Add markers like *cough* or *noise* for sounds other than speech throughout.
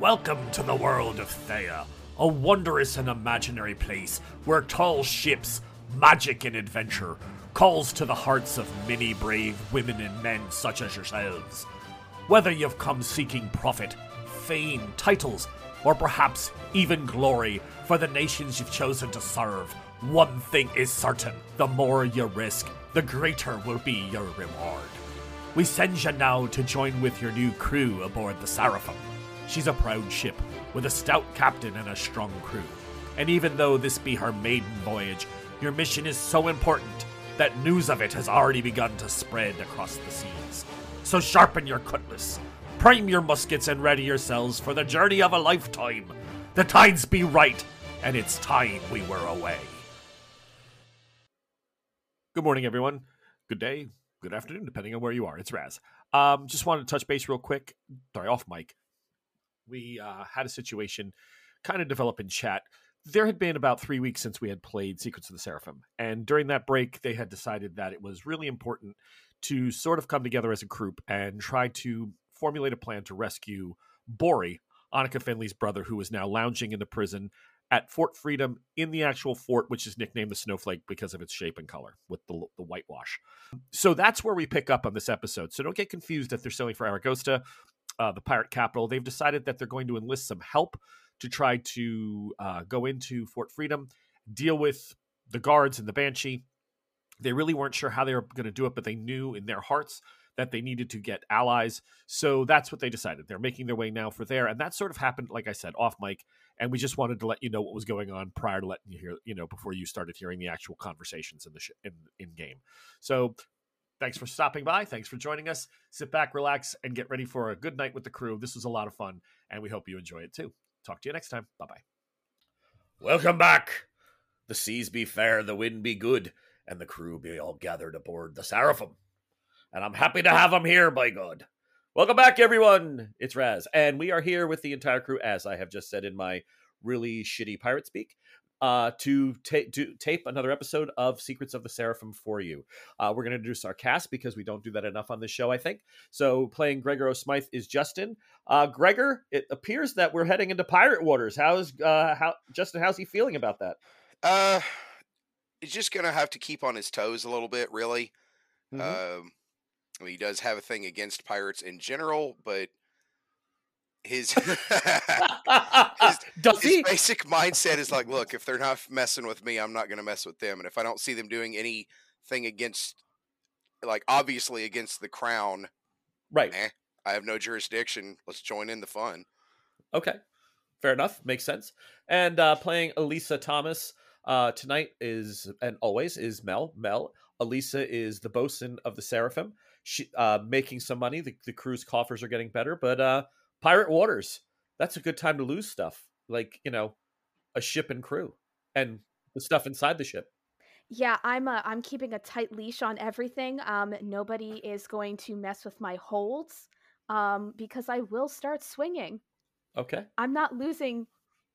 Welcome to the world of Thea, a wondrous and imaginary place where tall ships, magic, and adventure calls to the hearts of many brave women and men such as yourselves. Whether you've come seeking profit, fame, titles, or perhaps even glory for the nations you've chosen to serve, one thing is certain the more you risk, the greater will be your reward. We send you now to join with your new crew aboard the Seraphim. She's a proud ship with a stout captain and a strong crew. And even though this be her maiden voyage, your mission is so important that news of it has already begun to spread across the seas. So sharpen your cutlass, prime your muskets, and ready yourselves for the journey of a lifetime. The tides be right, and it's time we were away. Good morning, everyone. Good day, good afternoon, depending on where you are. It's Raz. Um, just wanted to touch base real quick. Sorry, off mic. We uh, had a situation kind of develop in chat. There had been about three weeks since we had played Secrets of the Seraphim, and during that break, they had decided that it was really important to sort of come together as a group and try to formulate a plan to rescue Bori, Anika Finley's brother, who is now lounging in the prison at Fort Freedom in the actual fort, which is nicknamed the Snowflake because of its shape and color with the, the whitewash. So that's where we pick up on this episode. So don't get confused if they're sailing for Aragosta, uh, the pirate capital. They've decided that they're going to enlist some help to try to uh, go into Fort Freedom, deal with the guards and the Banshee. They really weren't sure how they were going to do it, but they knew in their hearts that they needed to get allies. So that's what they decided. They're making their way now for there. And that sort of happened, like I said, off mic. And we just wanted to let you know what was going on prior to letting you hear, you know, before you started hearing the actual conversations in the sh- in, in game. So thanks for stopping by. Thanks for joining us. Sit back, relax, and get ready for a good night with the crew. This was a lot of fun, and we hope you enjoy it too. Talk to you next time. Bye bye. Welcome back. The seas be fair, the wind be good, and the crew be all gathered aboard the Seraphim and I'm happy to have them here, by God. Welcome back, everyone. It's Raz, and we are here with the entire crew, as I have just said in my really shitty pirate speak, uh, to, ta- to tape another episode of Secrets of the Seraphim for you. Uh, we're going to introduce our cast because we don't do that enough on this show, I think. So, playing Gregor O'Smythe is Justin. Uh, Gregor, it appears that we're heading into pirate waters. How's uh, how Justin? How's he feeling about that? Uh, he's just gonna have to keep on his toes a little bit, really. Mhm. Um, I mean, he does have a thing against pirates in general, but *laughs* his Does his he? basic mindset is like, look, if they're not messing with me, I'm not going to mess with them. And if I don't see them doing anything against, like, obviously against the crown, Right. eh, I have no jurisdiction. Let's join in the fun. Okay, fair enough. Makes sense. And uh, playing Elisa Thomas uh, tonight is and always is Mel. Mel. Elisa is the bosun of the Seraphim. She uh, making some money. The, the crew's coffers are getting better, but uh, pirate waters. That's a good time to lose stuff, like you know, a ship and crew, and the stuff inside the ship. Yeah, I'm uh, I'm keeping a tight leash on everything. Um, nobody is going to mess with my holds, um, because I will start swinging. Okay, I'm not losing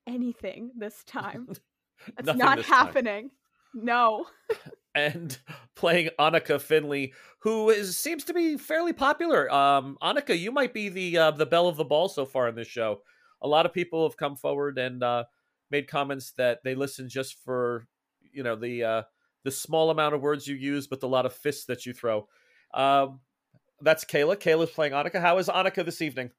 anything this time. *laughs* It's not this time. happening. No. *laughs* and playing Anika Finley, who is seems to be fairly popular. Um, Anika, you might be the uh, the belle of the ball so far in this show. A lot of people have come forward and uh, made comments that they listen just for you know the uh, the small amount of words you use, but the lot of fists that you throw. Um, that's Kayla. Kayla's playing Anika. How is Anika this evening?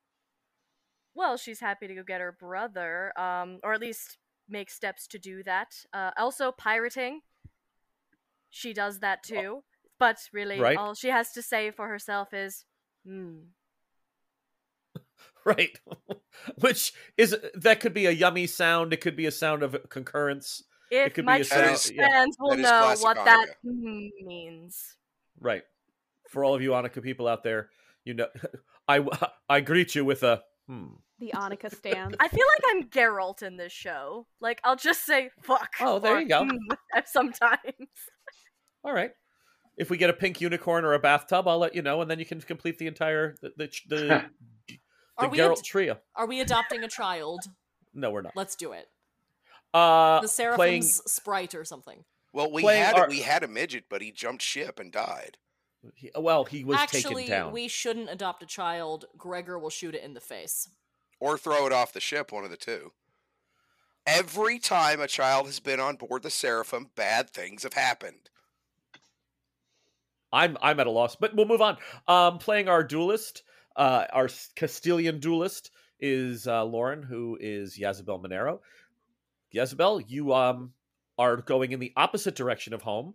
Well, she's happy to go get her brother, um, or at least make steps to do that. Uh, also, pirating. She does that too. But really, Right. all she has to say for herself is, hmm. *laughs* Right, *laughs* which is that could be a yummy sound. It could be a sound of concurrence. If could be my a true sound- yeah. fans will know classic what that hmm means. Right. For all of you Anika people out there, you know, *laughs* I I greet you with a hmm. The Anika stand. I feel like I'm Geralt in this show. Like, I'll just say fuck. Oh, there or, you go. "Hmm," sometimes. All right. If we get a pink unicorn or a bathtub, I'll let you know, and then you can complete the entire the the, the, *laughs* the Are we Geralt ad- trio. Are we adopting a child? No, we're not. Let's do it. Uh, The Seraphim's playing sprite or something. Well, we Playing had our- we had a midget, but he jumped ship and died. well, he was Actually, taken down. we shouldn't adopt a child. Gregor will shoot it in the face. or throw it off the ship, one of the two. Every time a child has been on board the Seraphim, bad things have happened. I'm I'm at a loss, but we'll move on. Um, playing our duelist, uh, our Castilian duelist is uh, Lauren, who is Yazabel Monero. Yazabel, you um are going in the opposite direction of home,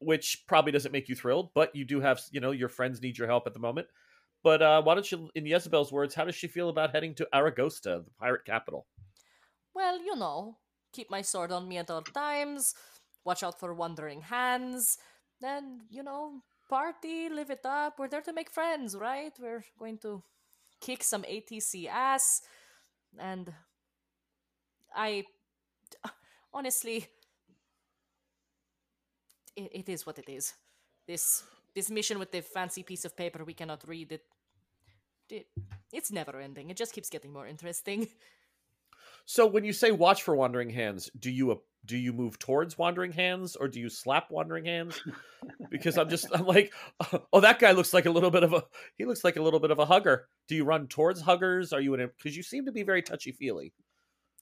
which probably doesn't make you thrilled, but you do have you know your friends need your help at the moment. But uh, why don't you, in Jezebel's words, how does she feel about heading to Aragosta, the pirate capital? Well, you know, keep my sword on me at all times, watch out for wandering hands, then, you know, party, live it up. We're there to make friends, right? We're going to kick some ATC ass. And I *laughs* honestly it, it is what it is. This this mission with the fancy piece of paper we cannot read it, it it's never ending. It just keeps getting more interesting. *laughs* So when you say watch for wandering hands, do you uh, do you move towards wandering hands or do you slap wandering hands? Because I'm just I'm like, *laughs* oh that guy looks like a little bit of a he looks like a little bit of a hugger. Do you run towards huggers? Are you in because you seem to be very touchy feely.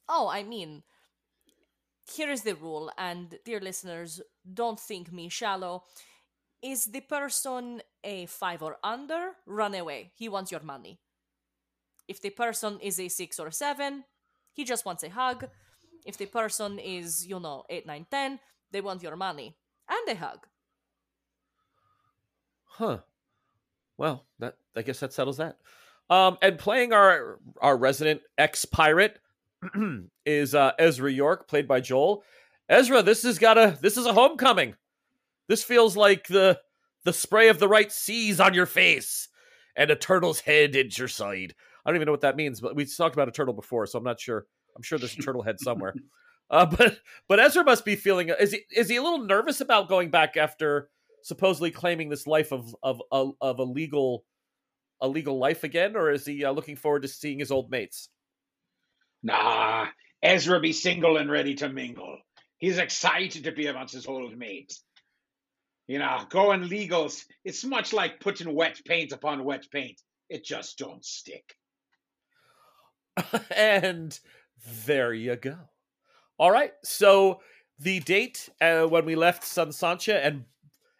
Oh, I mean, here is the rule, and dear listeners, don't think me shallow. Is the person a five or under? Run away. He wants your money. If the person is a six or seven, he just wants a hug. If the person is, you know, 8, 9, 10, they want your money and a hug. Huh. Well, that I guess that settles that. Um, and playing our our resident ex pirate *clears throat* is uh, Ezra York, played by Joel. Ezra, this has got a this is a homecoming. This feels like the the spray of the right seas on your face and a turtle's head at your side. I don't even know what that means, but we talked about a turtle before, so I'm not sure. I'm sure there's a turtle head somewhere. *laughs* Uh, but but Ezra must be feeling is he is he a little nervous about going back after supposedly claiming this life of of of, of a legal a legal life again, or is he uh, looking forward to seeing his old mates? Nah, Ezra be single and ready to mingle. He's excited to be amongst his old mates. You know, going legals, it's much like putting wet paint upon wet paint. It just don't stick. *laughs* and there you go. All right. So the date uh, when we left San Sancha and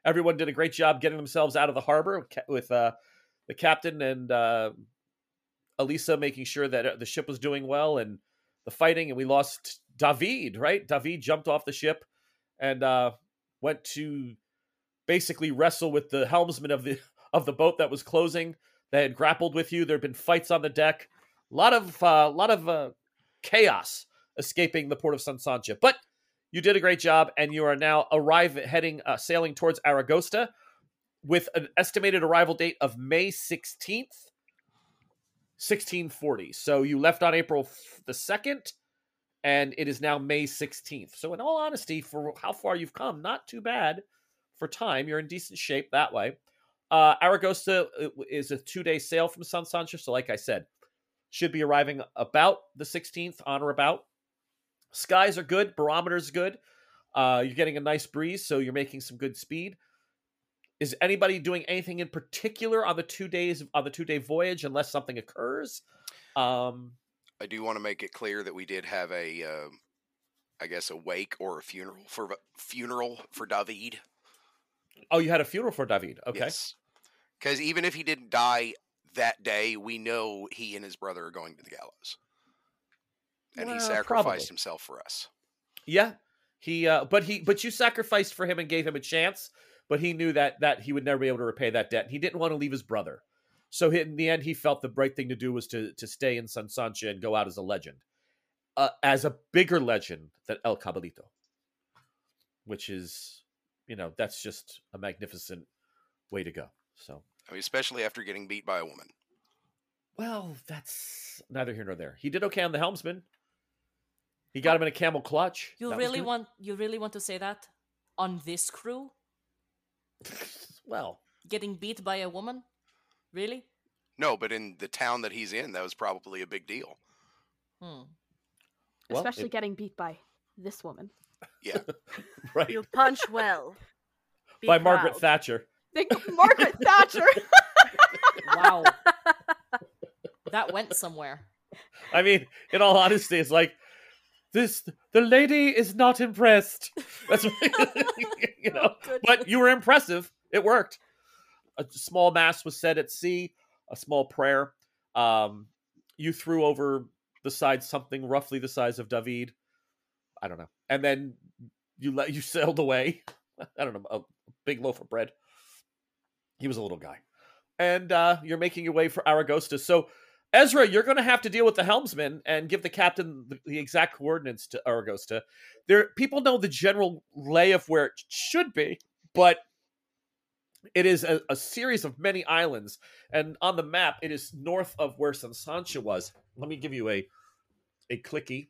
everyone did a great job getting themselves out of the harbor with uh, the captain and uh, Elisa making sure that uh, the ship was doing well and the fighting. And we lost David, right? David jumped off the ship and uh, went to basically wrestle with the helmsman of the *laughs* of the boat that was closing. They had grappled with you. There had been fights on the deck. A lot of a uh, lot of uh, chaos escaping the port of San Sancha. But you did a great job, and you are now arrive heading uh, sailing towards Aragosta with an estimated arrival date of May sixteenth, sixteen forty. So you left on April the second, and it is now May sixteenth. So in all honesty, for how far you've come, not too bad for time. You're in decent shape that way. Uh, Aragosta uh, is a two day sail from San Sancha. So, like I said, should be arriving about the 16th on or about. Skies are good, barometer's good. Uh, you're getting a nice breeze, so you're making some good speed. Is anybody doing anything in particular on the two days on the two day voyage, unless something occurs? Um, I do want to make it clear that we did have a, uh, I guess, a wake or a funeral for funeral for David. Oh, you had a funeral for David. Okay. Because yes. even if he didn't die that day, we know he and his brother are going to the gallows, and he sacrificed probably. himself for us. Yeah, he. Uh, but he. But you sacrificed for him and gave him a chance. But he knew that that he would never be able to repay that debt. He didn't want to leave his brother. So in the end, he felt the right thing to do was to to stay in San Sancha and go out as a legend, uh, as a bigger legend than El Cabalito, which is, you know, that's just a magnificent way to go. So I mean, especially after getting beat by a woman. Well, that's neither here nor there. He did okay on the helmsman. He got him in a camel clutch. You that really want you really want to say that on this crew? *laughs* well, getting beat by a woman? Really? No, but in the town that he's in, that was probably a big deal. Hmm. Well, Especially it... getting beat by this woman. Yeah. *laughs* right. You punch well. Be by proud. Margaret Thatcher. Margaret Thatcher. wow. *laughs* That went somewhere. I mean, in all honesty, it's like this. The lady is not impressed. That's what, *laughs* you know. Oh, but you were impressive. It worked. A small mass was said at sea. A small prayer. Um, you threw over the side something roughly the size of David. I don't know, and then you let you *laughs* sailed away. I don't know, a big loaf of bread. He was a little guy, and uh, you're making your way for Aragosta. So, Ezra, you're going to have to deal with the helmsman and give the captain the, the exact coordinates to Aragosta. There, people know the general lay of where it should be, but it is a, a series of many islands, and on the map, it is north of where Sansancha was. Let me give you a a clicky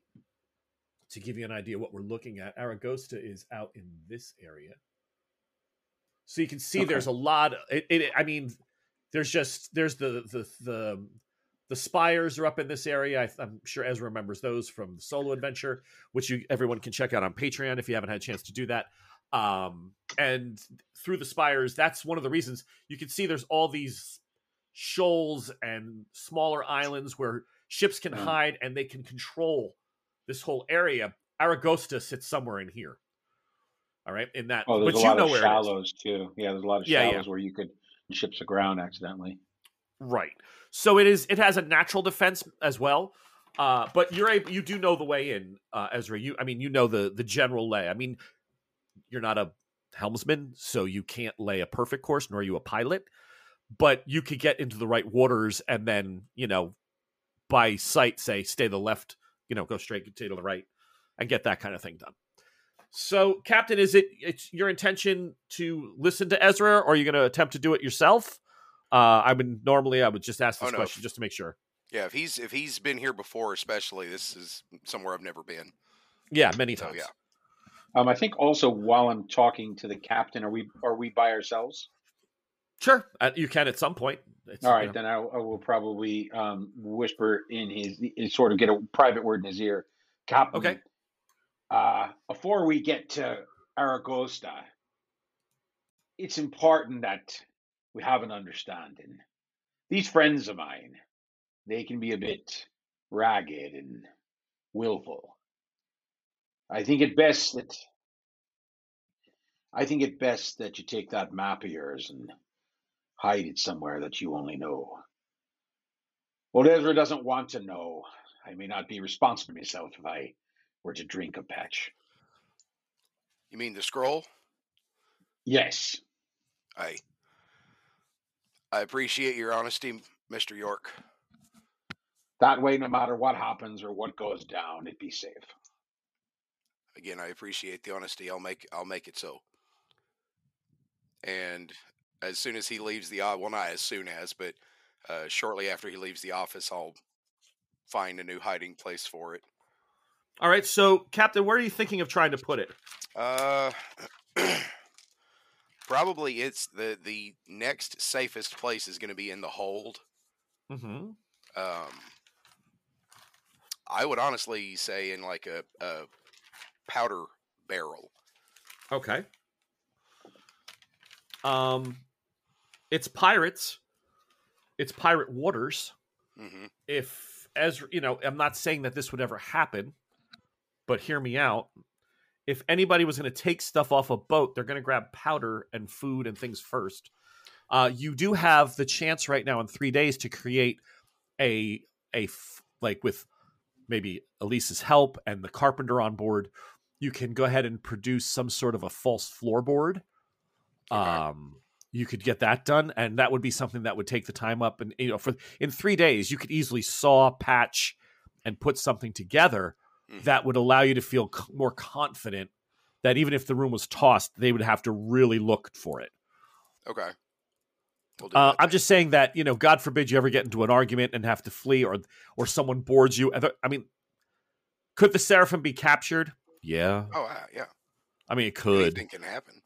to give you an idea what we're looking at. Aragosta is out in this area, so you can see Okay. there's a lot. It, it, I mean, there's just there's the the the the spires are up in this area. I, I'm sure Ezra remembers those from the solo adventure, which you everyone can check out on Patreon if you haven't had a chance to do that. Um, and through the spires, that's one of the reasons you can see there's all these shoals and smaller islands where ships can Mm. hide and they can control this whole area. Aragosta sits somewhere in here. All right, in that, Oh, there's but a you lot know of where it is. shallows too. Yeah, there's a lot of Yeah, yeah. shallows where you could ships aground accidentally. Right. So it is. It has a natural defense as well. Uh, but you're able. You do know the way in, uh, Ezra. You. I mean, you know the the general lay. I mean, you're not a helmsman, so you can't lay a perfect course, nor are you a pilot. But you could get into the right waters, and then you know, by sight, say stay to the left. You know, go straight, stay to the right, and get that kind of thing done. So, Captain, is it it's your intention to listen to Ezra, or are you going to attempt to do it yourself? Uh, I would normally I would just ask this Oh, no. question just to make sure. Yeah, if he's if he's been here before, especially this is somewhere I've never been. Yeah, many So, times. yeah. Um, I think also while I'm talking to the captain, are we are we by ourselves? Sure, uh, you can at some point. It's, All you know- then I, I will probably um, whisper in his, his sort of get a private word in his ear, Captain. Okay. Uh, before we get to Aragosta, it's important that we have an understanding. These friends of mine, they can be a bit ragged and willful. I think it best that I think it best that you take that map of yours and hide it somewhere that you only know. What Ezra doesn't want to know, I may not be responsible myself if I were to drink a patch. You mean the scroll? Yes, I I appreciate your honesty, Mister York. that way, no matter what happens or what goes down, it'd be safe. Again, I appreciate the honesty. I'll make I'll make it so. And as soon as he leaves the well, not as soon as, but uh, shortly after he leaves the office, I'll find a new hiding place for it. All right, so Captain, where are you thinking of trying to put it? Uh, *clears throat* probably it's the the next safest place is going to be in the hold. Mm-hmm. Um, I would honestly say in like a, a powder barrel. Okay. Um, it's pirates. It's pirate waters. hmm if as you know, I'm not saying that this would ever happen, but hear me out. If anybody was going to take stuff off a boat, they're going to grab powder and food and things first. Uh, you do have the chance right now in three days to create a a f- like with maybe Elise's help and the carpenter on board. You can go ahead and produce some sort of a false floorboard. Okay. Um, you could get that done, and that would be something that would take the time up. And you know, for in three days, you could easily saw, patch, and put something together Mhm. that would allow you to feel c- more confident that even if the room was tossed, they would have to really look for it. Okay. We'll Uh, I'm just saying that you know, God forbid you ever get into an argument and have to flee, or or someone boards you. I mean, could the seraphim be captured? Yeah, Oh uh, yeah. I mean, it could. Anything can happen.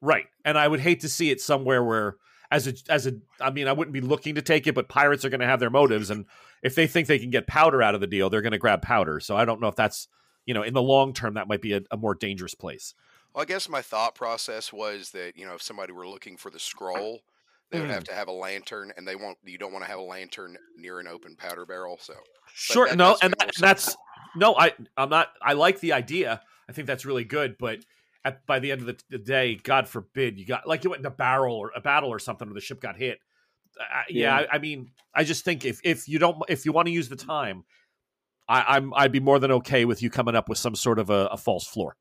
Right. And I would hate to see it somewhere where as a as a I mean, I wouldn't be looking to take it, but pirates are going to have their motives and if they think they can get powder out of the deal, they're going to grab powder. So I don't know if that's, you know, in the long term that might be a, a more dangerous place. Well, I guess my thought process was that you know if somebody were looking for the scroll, they would have mm. to have a lantern, and they won't. You don't want to have a lantern near an open powder barrel. So Sure, that no, and, that, and that's no, I, I'm not. I like the idea. I think that's really good, but at, by the end of the, the day, God forbid, you got like you went in a barrel or a battle or something, where the ship got hit. Uh, yeah, Yeah. I, I mean, I just think if if you don't, if you want to use the time, I, I'm I'd be more than okay with you coming up with some sort of a, a false floor.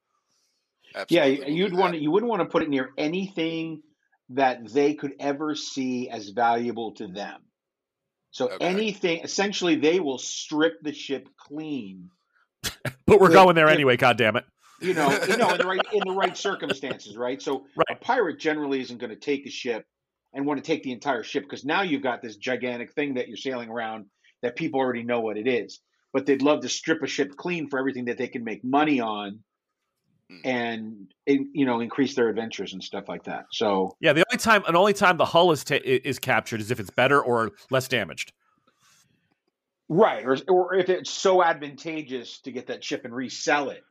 Yeah, absolutely we'll you'd do want that. to, you wouldn't want to put it near anything that they could ever see as valuable to them. So Okay. anything, essentially, they will strip the ship clean. *laughs* But we're Good, going there good. anyway. God damn it! You know, you know, in the *laughs* right in the right circumstances, right? So a pirate generally isn't going to take a ship and want to take the entire ship because now you've got this gigantic thing that you're sailing around that people already know what it is. But they'd love to strip a ship clean for everything that they can make money on, Mm. and you know increase their adventures and stuff like that. So Yeah, the only time and only time the hull is ta- is captured is if it's better or less damaged. Right, or or if it's so advantageous to get that ship and resell it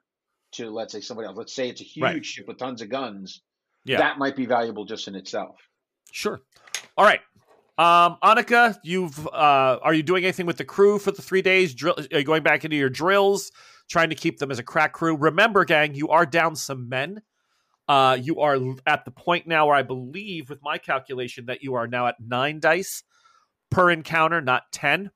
to let's say somebody else. Let's say it's a huge Right. ship with tons of guns. Yeah. That might be valuable just in itself. Sure. All right. Um, Anika, you've uh, are you doing anything with the crew for the three days? Drill, are you going back into your drills, trying to keep them as a crack crew? Remember, gang, you are down some men. Uh, you are at the point now where I believe, with my calculation, that you are now at nine dice per encounter, not ten.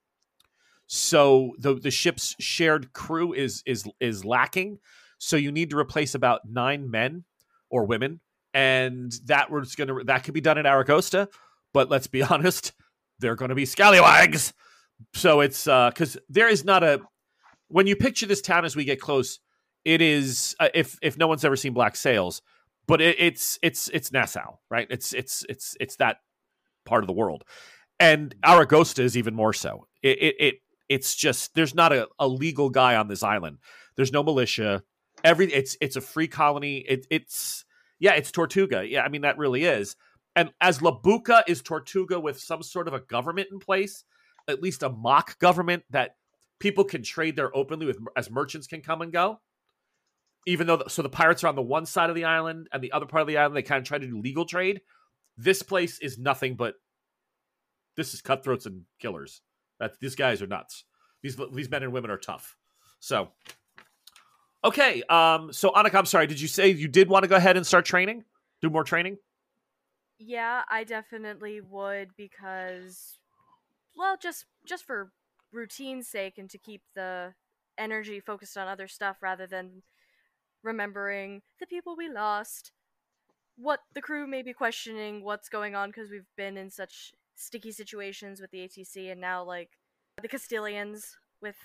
So the the ship's shared crew is is is lacking. So you need to replace about nine men or women and that was gonna that could be done in Aragosta, but let's be *laughs* honest, they're gonna be scallywags. So it's uh because there is not a when you picture this town as we get close, it is uh, if if no one's ever seen Black Sails, but it, it's it's it's Nassau, right? It's it's it's it's that part of the world, and Aragosta is even more so. It it, it it's just there's not a, a legal guy on this island. There's no militia. Every it's it's a free colony. It, it's yeah, it's Tortuga. Yeah, I mean that really is. And as La Bucca is Tortuga with some sort of a government in place, at least a mock government that people can trade there openly with as merchants can come and go. Even though, the, so the pirates are on the one side of the island and the other part of the island, they kind of try to do legal trade. This place is nothing but this is cutthroats and killers. That these guys are nuts. These these men and women are tough. So, okay. Um. So Anika, I'm sorry. Did you say you did want to go ahead and start training? Do more training? Yeah, I definitely would because well, just just for routine's sake and to keep the energy focused on other stuff rather than remembering the people we lost. What the crew may be questioning what's going on because we've been in such sticky situations with the ATC and now like the Castilians with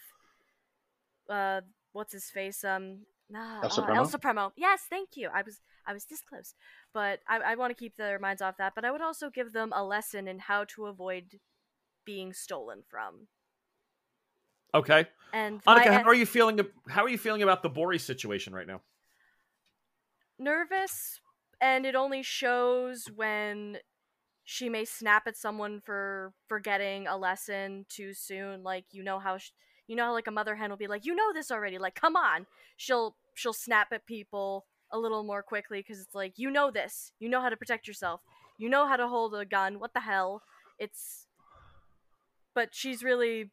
uh what's his face um nah, El uh, El Supremo. Yes, thank you. I was I was this close but I, I want to keep their minds off that. But I would also give them a lesson in how to avoid being stolen from. Okay. And Anika, my- how are you feeling? How are you feeling about the Bori situation right now? nervous, and it only shows when she may snap at someone for forgetting a lesson too soon. Like you know how sh- you know how like a mother hen will be like, you know this already. Like come on, she'll she'll snap at people a little more quickly because it's like you know this, you know how to protect yourself, you know how to hold a gun. What the hell? It's but she's really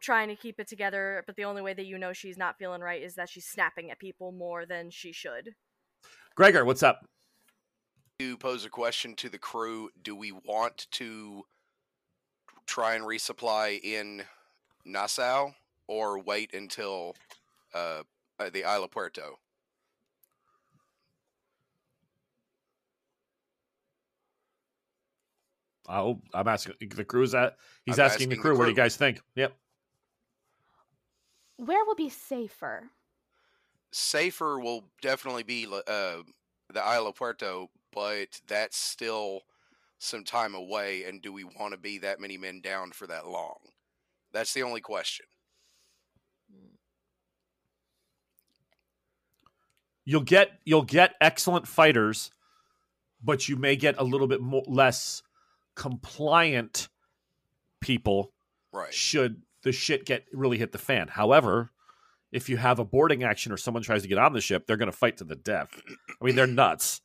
trying to keep it together but the only way that you know she's not feeling right is that she's snapping at people more than she should Gregor, what's up? To pose a question to the crew, do we want to try and resupply in Nassau or wait until uh, uh, the Isla Puerto? Oh, I'm asking the crew's at. He's I'm asking, the asking the crew. What do you guys think? Yep. Where will be safer? Safer will definitely be uh, the Isla Puerto, but that's still some time away. And do we want to be that many men down for that long? That's the only question. You'll get you'll get excellent fighters, but you may get a little bit more less compliant people Right. should the shit get really hit the fan. However, if you have a boarding action or someone tries to get on the ship, they're going to fight to the death. I mean, they're nuts.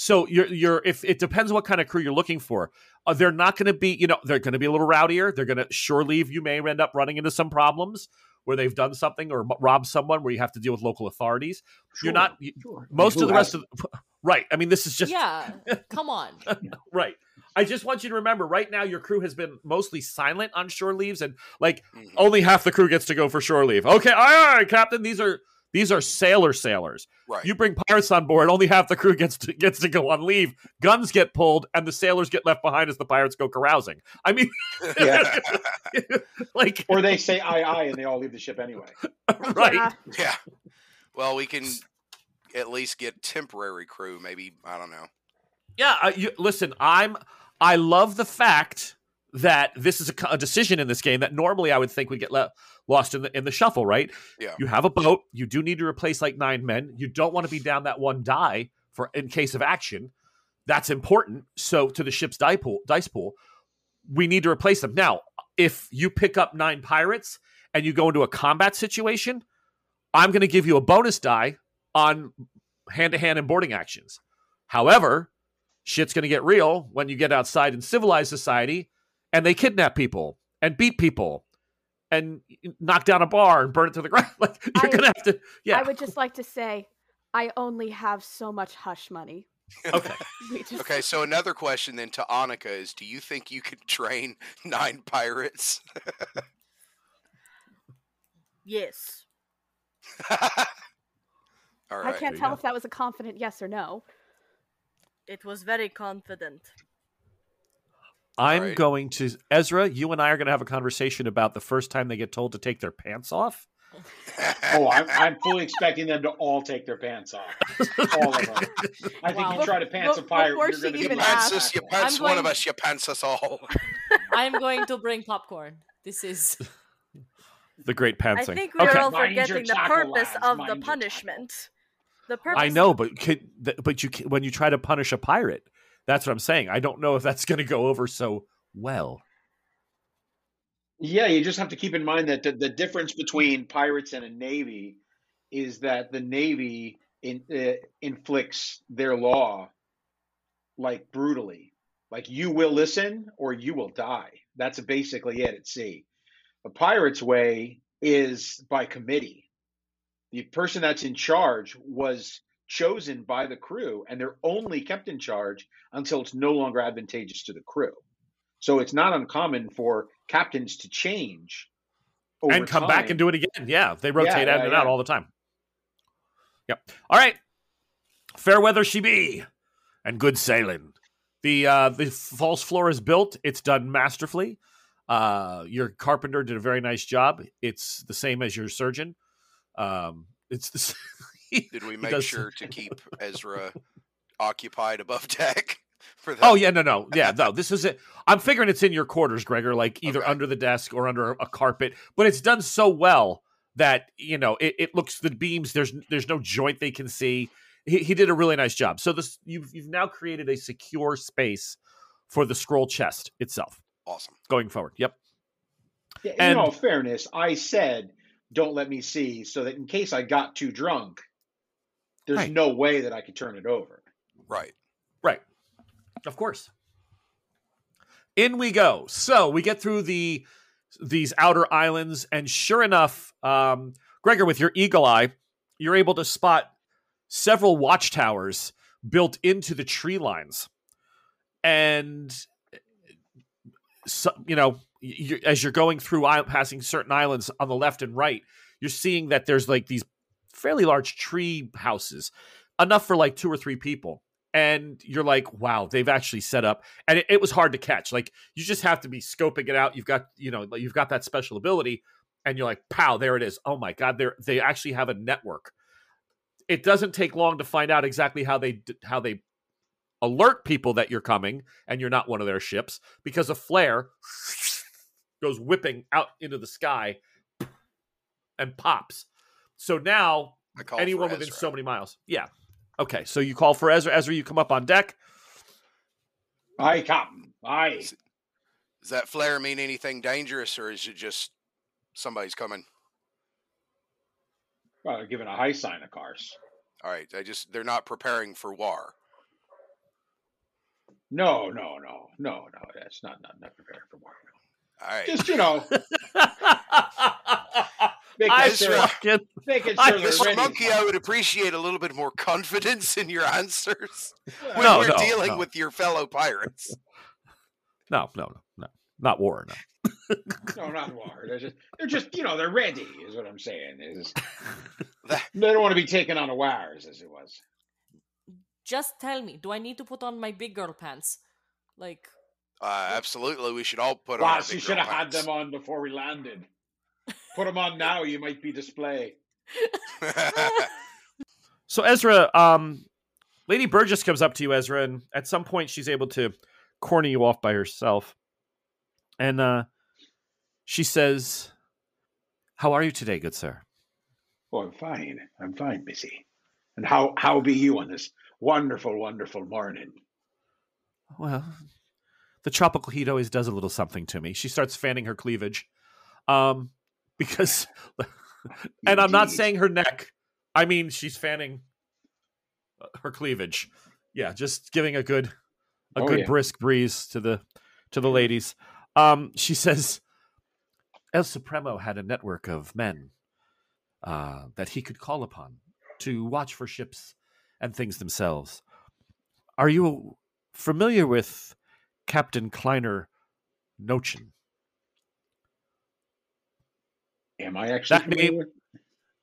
So you're you're if it depends what kind of crew you're looking for. Uh, they're not going to be, you know, they're going to be a little rowdier. They're going to sure leave. You may end up running into some problems where they've done something or robbed someone where you have to deal with local authorities. You're not Sure. most Who of the rest hasn't? of the, *laughs* right. I mean, this is just yeah, *laughs* come on. *laughs* right. I just want you to remember right now your crew has been mostly silent on shore leaves and like Mhm. only half the crew gets to go for shore leave. Okay, aye, aye, Captain. These are these are sailor sailors. Right. You bring pirates on board, only half the crew gets to gets to go on leave. Guns get pulled, and the sailors get left behind as the pirates go carousing. I mean, *laughs* Yeah. *laughs* like Or they say aye aye and they all leave the ship anyway. *laughs* right. Yeah. yeah. Well, we can at least get temporary crew. Maybe I don't know. Yeah, uh, you, listen, I'm I love the fact that this is a, a decision in this game that normally I would think would get le- lost in the in the shuffle, right? Yeah. You have a boat, you do need to replace like nine men. You don't want to be down that one die for in case of action. That's important. So to the ship's die pool, dice pool, we need to replace them. Now, if you pick up nine pirates and you go into a combat situation, I'm going to give you a bonus die on hand to hand and boarding actions. However, shit's going to get real when you get outside in civilized society and they kidnap people and beat people and knock down a bar and burn it to the *laughs* ground. Like you're I- going to have to, yeah. I would just like to say, I only have so much hush money. *laughs* okay. *laughs* Just, Okay, so another question then to Anika is: Do you think you could train nine pirates? Yes. All I can't tell go. if that was a confident yes or no. It was very confident. I'm Alright. going to, Ezra, you and I are going to have a conversation about the first time they get told to take their pants off. *laughs* Oh, I'm, I'm fully expecting them to all take their pants off. *laughs* All of them. I think Wow. you try to pants a pirate, you're she going to even pants us, you pants I'm one of going- us, you pants us all. *laughs* I'm going to bring popcorn. This is The great pantsing. I think we're okay. all forgetting the purpose lads, of mind the punishment. The purpose. I know, but could, but you when you try to punish a pirate, that's what I'm saying. I don't know if that's going to go over so well. Yeah, you just have to keep in mind that the, the difference between pirates and a navy is that the navy in, uh, inflicts their law like brutally. Like you will listen or you will die. That's basically it at sea. A pirate's way is by committee. The person that's in charge was chosen by the crew and they're only kept in charge until it's no longer advantageous to the crew. So it's not uncommon for captains to change over and come back and do it again. Yeah, they rotate Yeah, in and yeah, out all the time. Yep. All right. Fair weather she be, and good sailing. The uh, the false floor is built. It's done masterfully. Uh, your carpenter did a very nice job. It's the same as your surgeon. Um, it's the. *laughs* s- *laughs* Did we make sure to keep *laughs* Ezra occupied above *laughs* deck for oh, that? Oh yeah, no, no, yeah, no. This is it. I'm figuring it's in your quarters, Gregor, like either Okay. under the desk or under a carpet. But it's done so well that you know it, it looks the beams. There's there's no joint they can see. He, he did a really nice job. So this you've you've now created a secure space for the scroll chest itself Awesome. going forward. Yep. Yeah, in And- all fairness, I said, "Don't let me see," so that in case I got too drunk, there's Right. no way that I could turn it over. Right. Right. Of course. In we go. So we get through the these outer islands, and sure enough, um, Gregor, with your eagle eye, you're able to spot several watchtowers built into the tree lines, and so, you know, you, as you're going through, passing certain islands on the left and right, you're seeing that there's like these fairly large tree houses, enough for like two or three people and you're like, wow, they've actually set up, and it, it was hard to catch. Like you just have to be scoping it out. You've got, you know, you've got that special ability, and you're like, pow, there it is. Oh my god, they they actually have a network. It doesn't take long to find out exactly how they how they alert people that you're coming and you're not one of their ships because a flare goes whipping out into the sky and pops. So now I call anyone within so many miles. Yeah. Okay. So you call for Ezra. Ezra, you come up on deck. Aye, Captain. Aye. Does that flare mean anything dangerous, or is it just somebody's coming? Well, they're giving a high sign, of course. All right. I just they're not preparing for war. No, no, no, no, no. That's not not not prepared for war. All right. Just you know, making *laughs* I Mr. sure, fucking making sure they're Mr. ready. Monkey, I would appreciate a little bit more confidence in your answers when No, we're no, dealing no. with your fellow pirates. no, no, no, no, not war. No. No, not war. They're just they're just you know they're ready. Is what I'm saying. Is they don't want to be taken on a wires as it was. Just tell me, do I need to put on my big girl pants? Like, Uh, absolutely, we should all put on. our Boss, you big should have had them on before we landed. Put them on now. You might be display. *laughs* So Ezra, um, Lady Burgess comes up to you, Ezra, and at some point she's able to corner you off by herself, and uh, she says, "How are you today, good sir?" Oh, I'm fine. I'm fine, Missy. And how how be you on this wonderful, wonderful morning? Well, the tropical heat always does a little something to me. She starts fanning her cleavage, um, because, *laughs* and I'm not saying her neck. I mean, she's fanning uh, her cleavage. Yeah, just giving a good, a Oh, good yeah. brisk breeze to the to the ladies. Um, she says, El Supremo had a network of men uh, that he could call upon to watch for ships and things themselves. Are you familiar with Captain Kleiner Nochin? Am I actually That familiar name- with?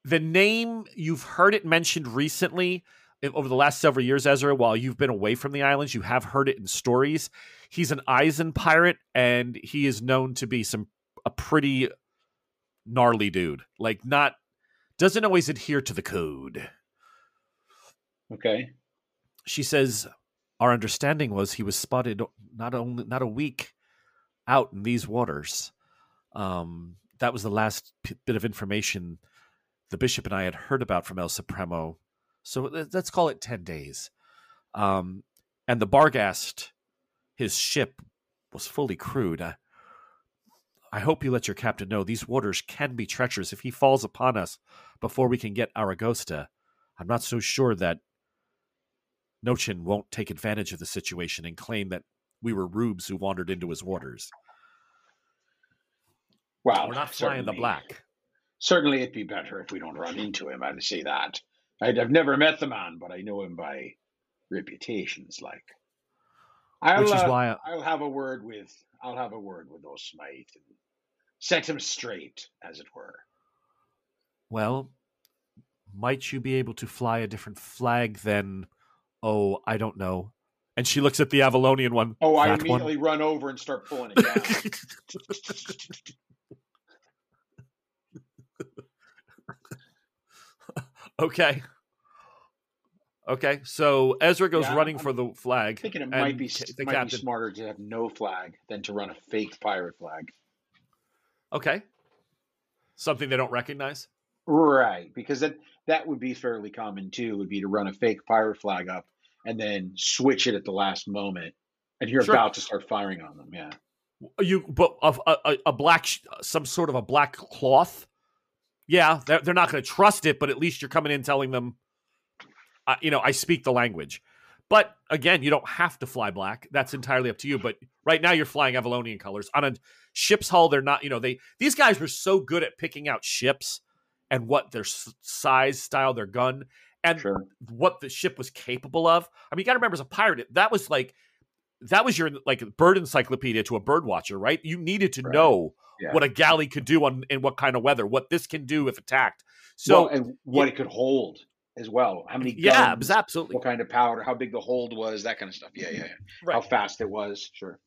The name you've heard it mentioned recently over the last several years, Ezra. While you've been away from the islands, you have heard it in stories. He's an Eisen pirate, and he is known to be some a pretty gnarly dude. Like not doesn't always adhere to the code. Okay. she says our understanding was he was spotted not only not a week out in these waters um that was the last p- bit of information the bishop and i had heard about from el supremo. So let- let's call it 10 days. Um and the bargast his ship was fully crewed. I, I hope you let your captain know these waters can be treacherous if he falls upon us before we can get aragosta. I'm not so sure that Nochin won't take advantage of the situation and claim that we were rubes who wandered into his waters. Well, We're not flying the black. Certainly, it'd be better if we don't run into him. I'd say that. I'd, I've never met the man, but I know him by reputations. Like, I'll, Which is uh, why I- I'll have a word with I'll have a word with those Smythe and set him straight, as it were. Well, might you be able to fly a different flag than, oh, I don't know. And she looks at the Avalonian one. Oh, I that one? immediately run over and start pulling it down. *laughs* *laughs* okay. Okay, so Ezra goes Yeah, running I'm for the flag. thinking it might be the might be captain. smarter to have no flag than to run a fake pirate flag. Okay. Something they don't recognize? Right, because that that would be fairly common too. Would be to run a fake pirate flag up and then switch it at the last moment, and you're Sure. about to start firing on them. Yeah, you but a, a, a black some sort of a black cloth yeah they're, they're not going to trust it but at least you're coming in telling them uh, you know i speak the language but again you don't have to fly black that's entirely up to you but right now you're flying avalonian colors on a ship's hull they're not you know they these guys were so good at picking out ships and what their size style their gun and sure. what the ship was capable of. I mean, you got to remember, as a pirate, that was like that was your like bird encyclopedia to a bird watcher, right? You needed to Right. know Yeah. what a galley could do on in what kind of weather, what this can do if attacked. So well, and what it could hold as well. How many? yeah, it guns, was absolutely What kind of powder? How big the hold was? That kind of stuff. Yeah, yeah. yeah. How fast it was? Sure.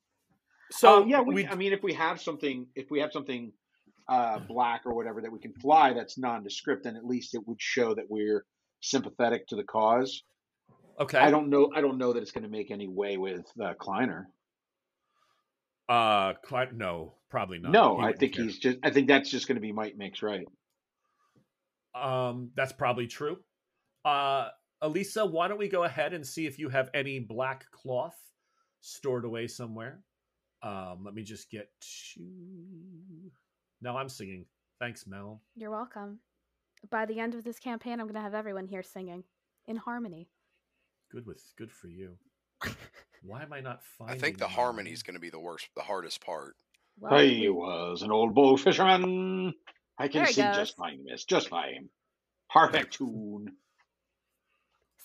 So Uh, yeah, we, we, I mean, if we have something, if we have something uh, black or whatever that we can fly that's nondescript, then at least it would show that we're sympathetic to the cause. okay. I don't know. I don't know that it's going to make any way with uh, Kleiner. Uh, Clyde, no, probably not. no, He I think care. he's just. I think that's just going to be might Mix, right. Um, that's probably true. Uh, Elisa, why don't we go ahead and see if you have any black cloth stored away somewhere? Um, let me just get to. No, I'm singing. Thanks, Mel. You're welcome. By the end of this campaign, I'm going to have everyone here singing in harmony. Good with good for you. *laughs* Why am I not I think the harmony is going to be the worst, the hardest part. Well, I was an old bull fisherman. I can There sing goes. just fine, miss, just fine. Perfect tune.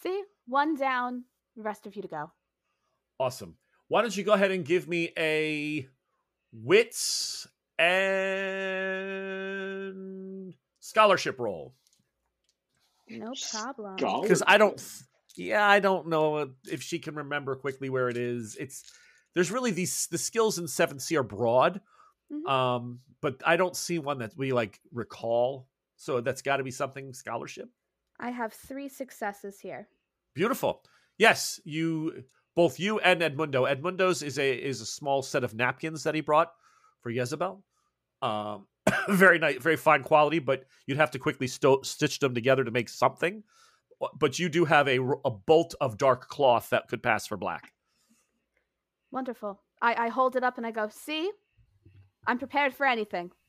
see, one down. The rest of you to go. Awesome. Why don't you go ahead and give me a wits and scholarship roll? No problem. Because I don't. Yeah, I don't know if she can remember quickly where it is. It's there's really these the skills in seventh Sea are broad, Mhm. um, but I don't see one that we like recall. So that's got to be something scholarship. I have three successes here. Beautiful. Yes, you both you and Edmundo. Edmundo's is a is a small set of napkins that he brought for Jezebel. Um, *coughs* very nice, very fine quality, but you'd have to quickly sto- stitch them together to make something. But you do have a, a bolt of dark cloth that could pass for black. Wonderful. I, I hold it up and I go, see? I'm prepared for anything. *laughs*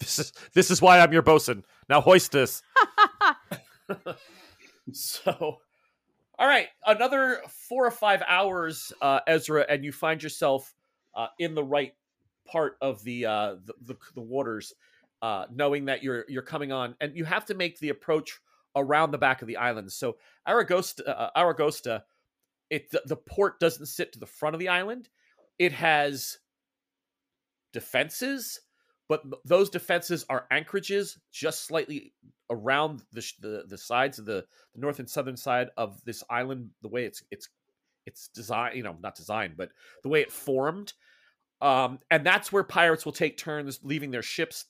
This is this is why I'm your bosun. Now hoist this. *laughs* *laughs* so, all right, another four or five hours, uh, Ezra, and you find yourself uh, in the right part of the uh, the, the, the waters, uh, knowing that you're you're coming on, and you have to make the approach around the back of the island. So, Aragosta, uh, Aragosta, it the, the port doesn't sit to the front of the island; it has defenses but those defenses are anchorages just slightly around the the, the sides of the, the north and southern side of this island the way it's it's it's designed you know not designed but the way it formed. Um and that's where pirates will take turns leaving their ships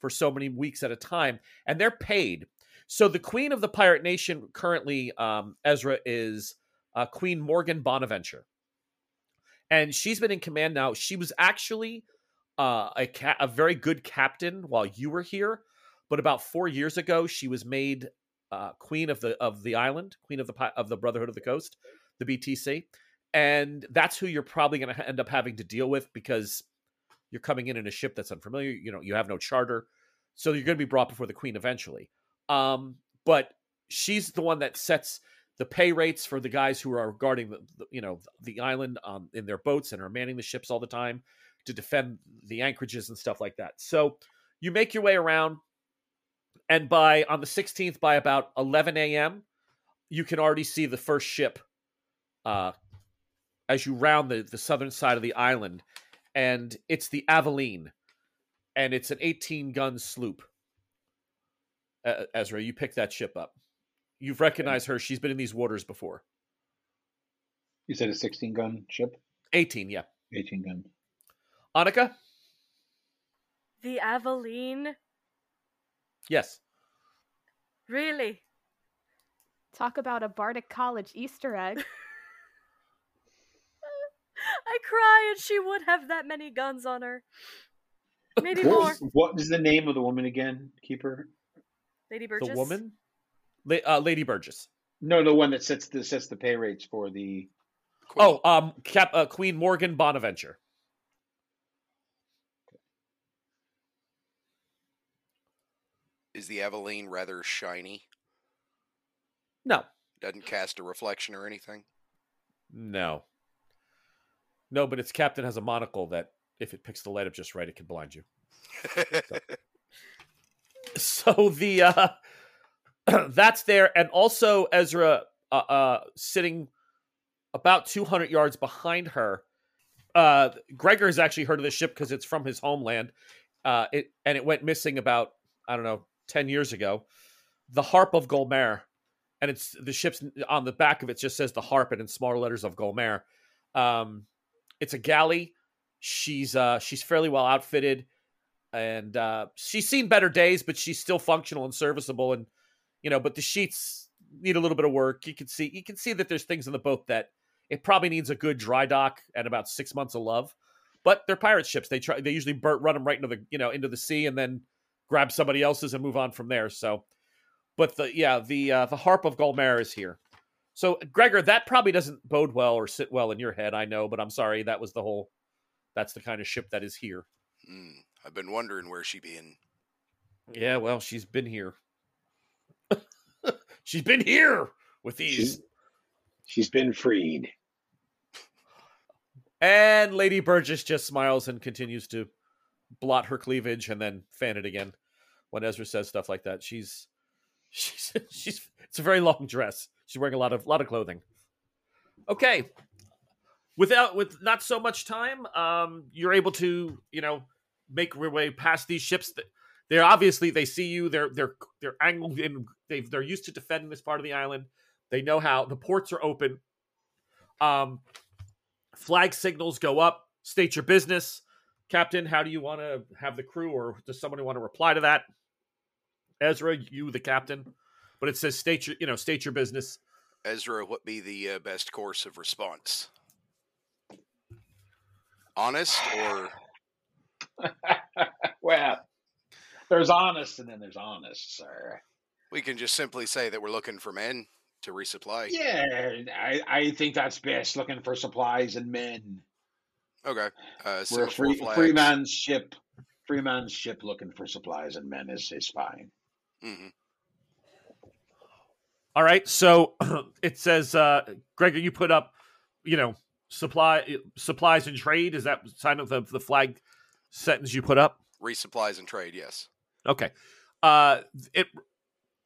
for so many weeks at a time and they're paid so the queen of the pirate nation currently um ezra is uh, queen morgan bonaventure and she's been in command now she was actually uh, a ca- a very good captain while you were here, but about four years ago she was made uh, queen of the of the island, queen of the of the Brotherhood of the Coast, the BTC, and that's who you're probably going to end up having to deal with because you're coming in in a ship that's unfamiliar. You know, you have no charter, so you're going to be brought before the queen eventually. Um, but she's the one that sets the pay rates for the guys who are guarding the, the you know the island um, in their boats and are manning the ships all the time to defend the anchorages and stuff like that. So you make your way around, and by on the 16th, by about 11 a.m., you can already see the first ship uh, as you round the, the southern side of the island, and it's the Aveline, and it's an 18 gun sloop. Uh, Ezra, you picked that ship up. You've recognized her. She's been in these waters before. You said a 16 gun ship? 18, yeah. 18 gun. Anika? The Aveline? Yes. Really? Talk about a Bardic College Easter egg. *laughs* I cry and she would have that many guns on her. Maybe What more. was- what is the name of the woman again, Keeper? Lady Burgess. The woman? La- uh, Lady Burgess. No, the one that sets the sets the pay rates for the. Oh, um, Cap, uh, Queen Morgan Bonaventure. Is the Aveline rather shiny? No, Doesn't cast a reflection or anything? no, no. But its captain has a monocle that, if it picks the light up just right, it can blind you. *laughs* So *laughs* the uh, *clears throat* that's there, and also Ezra uh, uh, sitting about two hundred yards behind her. Uh, Gregor has actually heard of this ship because it's from his homeland. Uh, it and it went missing about I don't know ten years ago. The Harp of Golmer, and it's the ship's on the back of it just says the Harp and in smaller letters of Golmer. Um, it's a galley. She's uh, she's fairly well outfitted, and uh, she's seen better days, but she's still functional and serviceable. And you know, but the sheets need a little bit of work. You can see you can see that there's things in the boat that it probably needs a good dry dock and about six months of love. But they're pirate ships. They try. They usually run them right into the you know into the sea and then grab somebody else's and move on from there. So, but the yeah the uh, the harp of Golmer is here. So Gregor, that probably doesn't bode well or sit well in your head. I know, but I'm sorry. That was the whole. That's the kind of ship that is here. Hmm, I've been wondering where she been. Yeah, well, she's been here. *laughs* she's been here with these. She's, she's been freed. And Lady Burgess just smiles and continues to blot her cleavage and then fan it again when Ezra says stuff like that. She's *laughs* she's she's it's a very long dress. She's wearing a lot of lot of clothing. Okay. Without with not so much time, um, you're able to, you know, make your way past these ships they're obviously they see you, they're they're they're angled in they they're used to defending this part of the island. They know how the ports are open. Um flag signals go up, state your business. Captain, how do you want to have the crew, or does somebody want to reply to that? Ezra, you the captain, but it says state your, you know, state your business. Ezra, what be the uh, best course of response? Honest or *laughs* well, there's honest and then there's honest, sir. we can just simply say that we're looking for men to resupply? Yeah, I, I think that's best. Looking for supplies and men. Okay. Uh, We're a free, flags. free man's ship. Free man's ship looking for supplies and men is, is fine. hmm All right, so *clears throat* it says, uh, Gregor, you put up, you know, supply supplies and trade. Is that sign of the the flag sentence you put up? Resupplies and trade, yes. Okay. Uh, it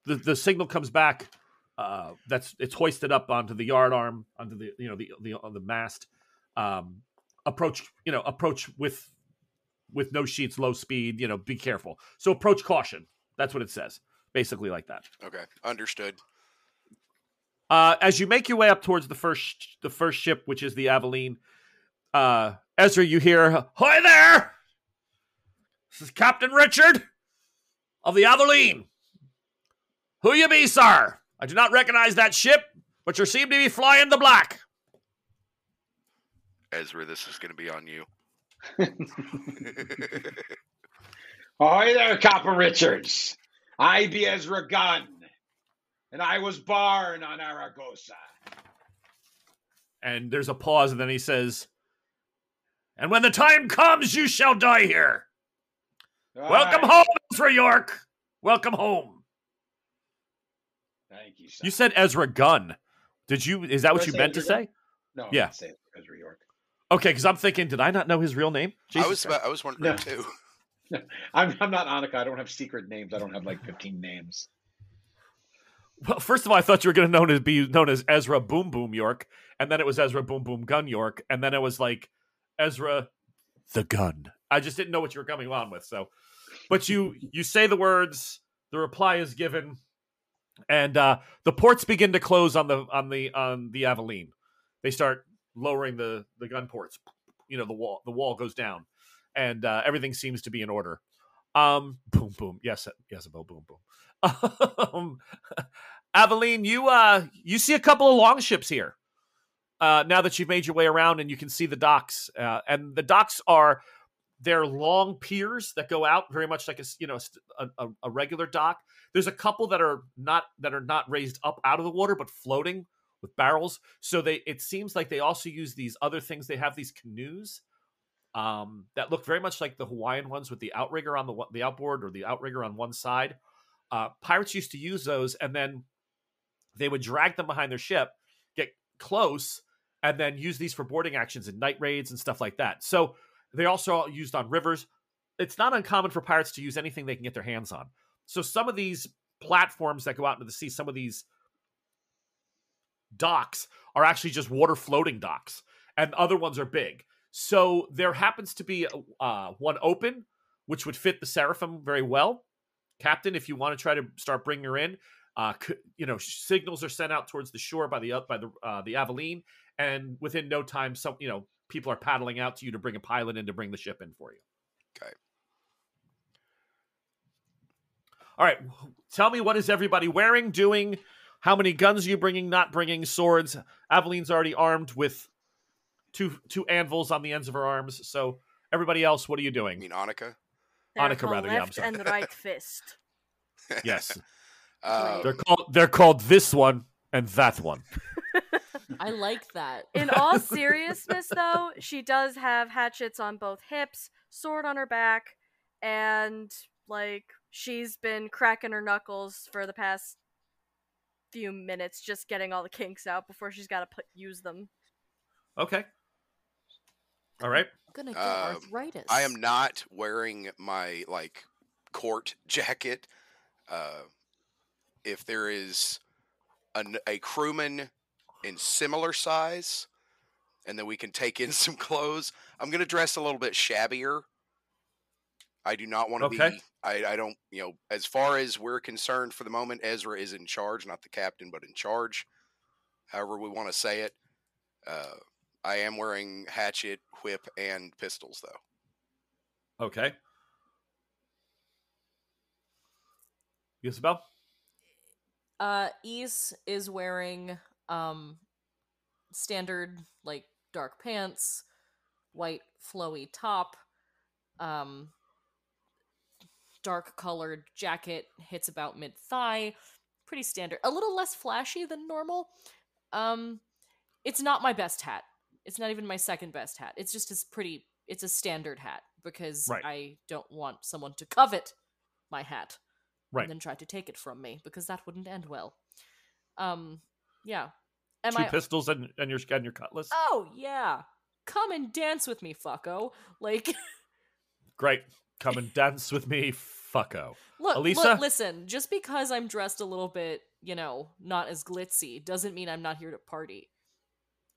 the the signal comes back. Uh, that's it's hoisted up onto the yard arm, onto the you know the the on the mast. Um, approach you know approach with with no sheets, low speed. You know, be careful. So approach caution. That's what it says, basically like that. Okay. Understood. Uh, as you make your way up towards the first the first ship, which is the Aveline, uh, Ezra, you hear, "Hi there! This is Captain Richard of the Aveline. Who you be, sir? I do not recognize that ship, but you seem to be flying the black." Ezra, this is going to be on you. *laughs* Ahoy there, Copper Richards. I be Ezra Gunn, and I was born on Aragosta. And there's a pause, and then he says, "And when the time comes, you shall die here. Welcome Aye. home, Ezra York. Welcome home." Thank you, son. You said Ezra Gunn. Did you? Is that what I you say meant to Ezra say? No, I Yeah. didn't say Ezra York. Okay, because I'm thinking, did I not know his real name? I was Christ. about, I was wondering No. too. *laughs* *laughs* I'm, I'm not Anika. I don't have secret names. I don't have like 15 names. Well, first of all, I thought you were going to known as be known as Ezra Boom Boom York, and then it was Ezra Boom Boom Gun York, and then it was like Ezra the Gun. I just didn't know what you were coming on with. So, but you you say the words, the reply is given, and uh, the ports begin to close on the on the on the Aveline. They start lowering the the gun ports. You know the wall the wall goes down, and uh, everything seems to be in order. Um, boom boom. Yes, yes, boom boom boom. Um, *laughs* Aveline, you uh you see a couple of longships here. Uh, now that you've made your way around and you can see the docks, uh, and the docks are they're long piers that go out very much like a you know a, a regular dock. There's a couple that are not that are not raised up out of the water but floating with barrels. So they it seems like they also use these other things. They have these canoes um, that look very much like the Hawaiian ones with the outrigger on the the outboard or the outrigger on one side. Uh, pirates used to use those, and then they would drag them behind their ship, get close, and then use these for boarding actions and night raids and stuff like that. So they also used on rivers. It's not uncommon for pirates to use anything they can get their hands on. So some of these platforms that go out into the sea, some of these docks are actually just water floating docks, and other ones are big. So there happens to be uh, one open, which would fit the Seraphim very well. Captain, if you want to try to start bringing her in, uh, you know, signals are sent out towards the shore by the uh, by the uh, the Aveline, and within no time, some you know people are paddling out to you to bring a pilot in to bring the ship in for you. Okay. All right, tell me what is everybody wearing, doing? How many guns are you bringing? Not bringing swords. Aveline's already armed with two two anvils on the ends of her arms. So everybody else, what are you doing? I mean, Anika. They're Anika, called rather, yeah, I'm left sorry. and right fist. *laughs* *laughs* Yes, Um, they're called they're called this one and that one. *laughs* I like that. *laughs* In all seriousness, though, she does have hatchets on both hips, sword on her back, and like she's been cracking her knuckles for the past few minutes, just getting all the kinks out before she's got to put use them. Okay. All right. gonna get Um, arthritis. I am not wearing my like court *laughs* jacket. Uh, if there is an, a crewman in similar size, and then we can take in *laughs* some clothes, I'm gonna dress a little bit shabbier. I do not want to Okay. be. I, I don't. You know, as far as we're concerned for the moment, Ezra is in charge, not the captain, but in charge. However, we want to say it. Uh, I am wearing hatchet, whip, and pistols, though. Okay. Isabel? Uh, Ease is wearing um standard like dark pants, white flowy top, um, dark colored jacket hits about mid thigh, pretty standard. A little less flashy than normal. Um, it's not my best hat. It's not even my second best hat. It's just as pretty. It's a standard hat because Right. I don't want someone to covet my hat Right. and then try to take it from me because that wouldn't end well. Um, yeah. Am Two I? pistols and, and your and your cutlass. oh yeah. Come and dance with me, fucko. Like, *laughs* Great. Come and dance with me, fucko. look, Elisa? look, listen. Just because I'm dressed a little bit, you know, not as glitzy, doesn't mean I'm not here to party.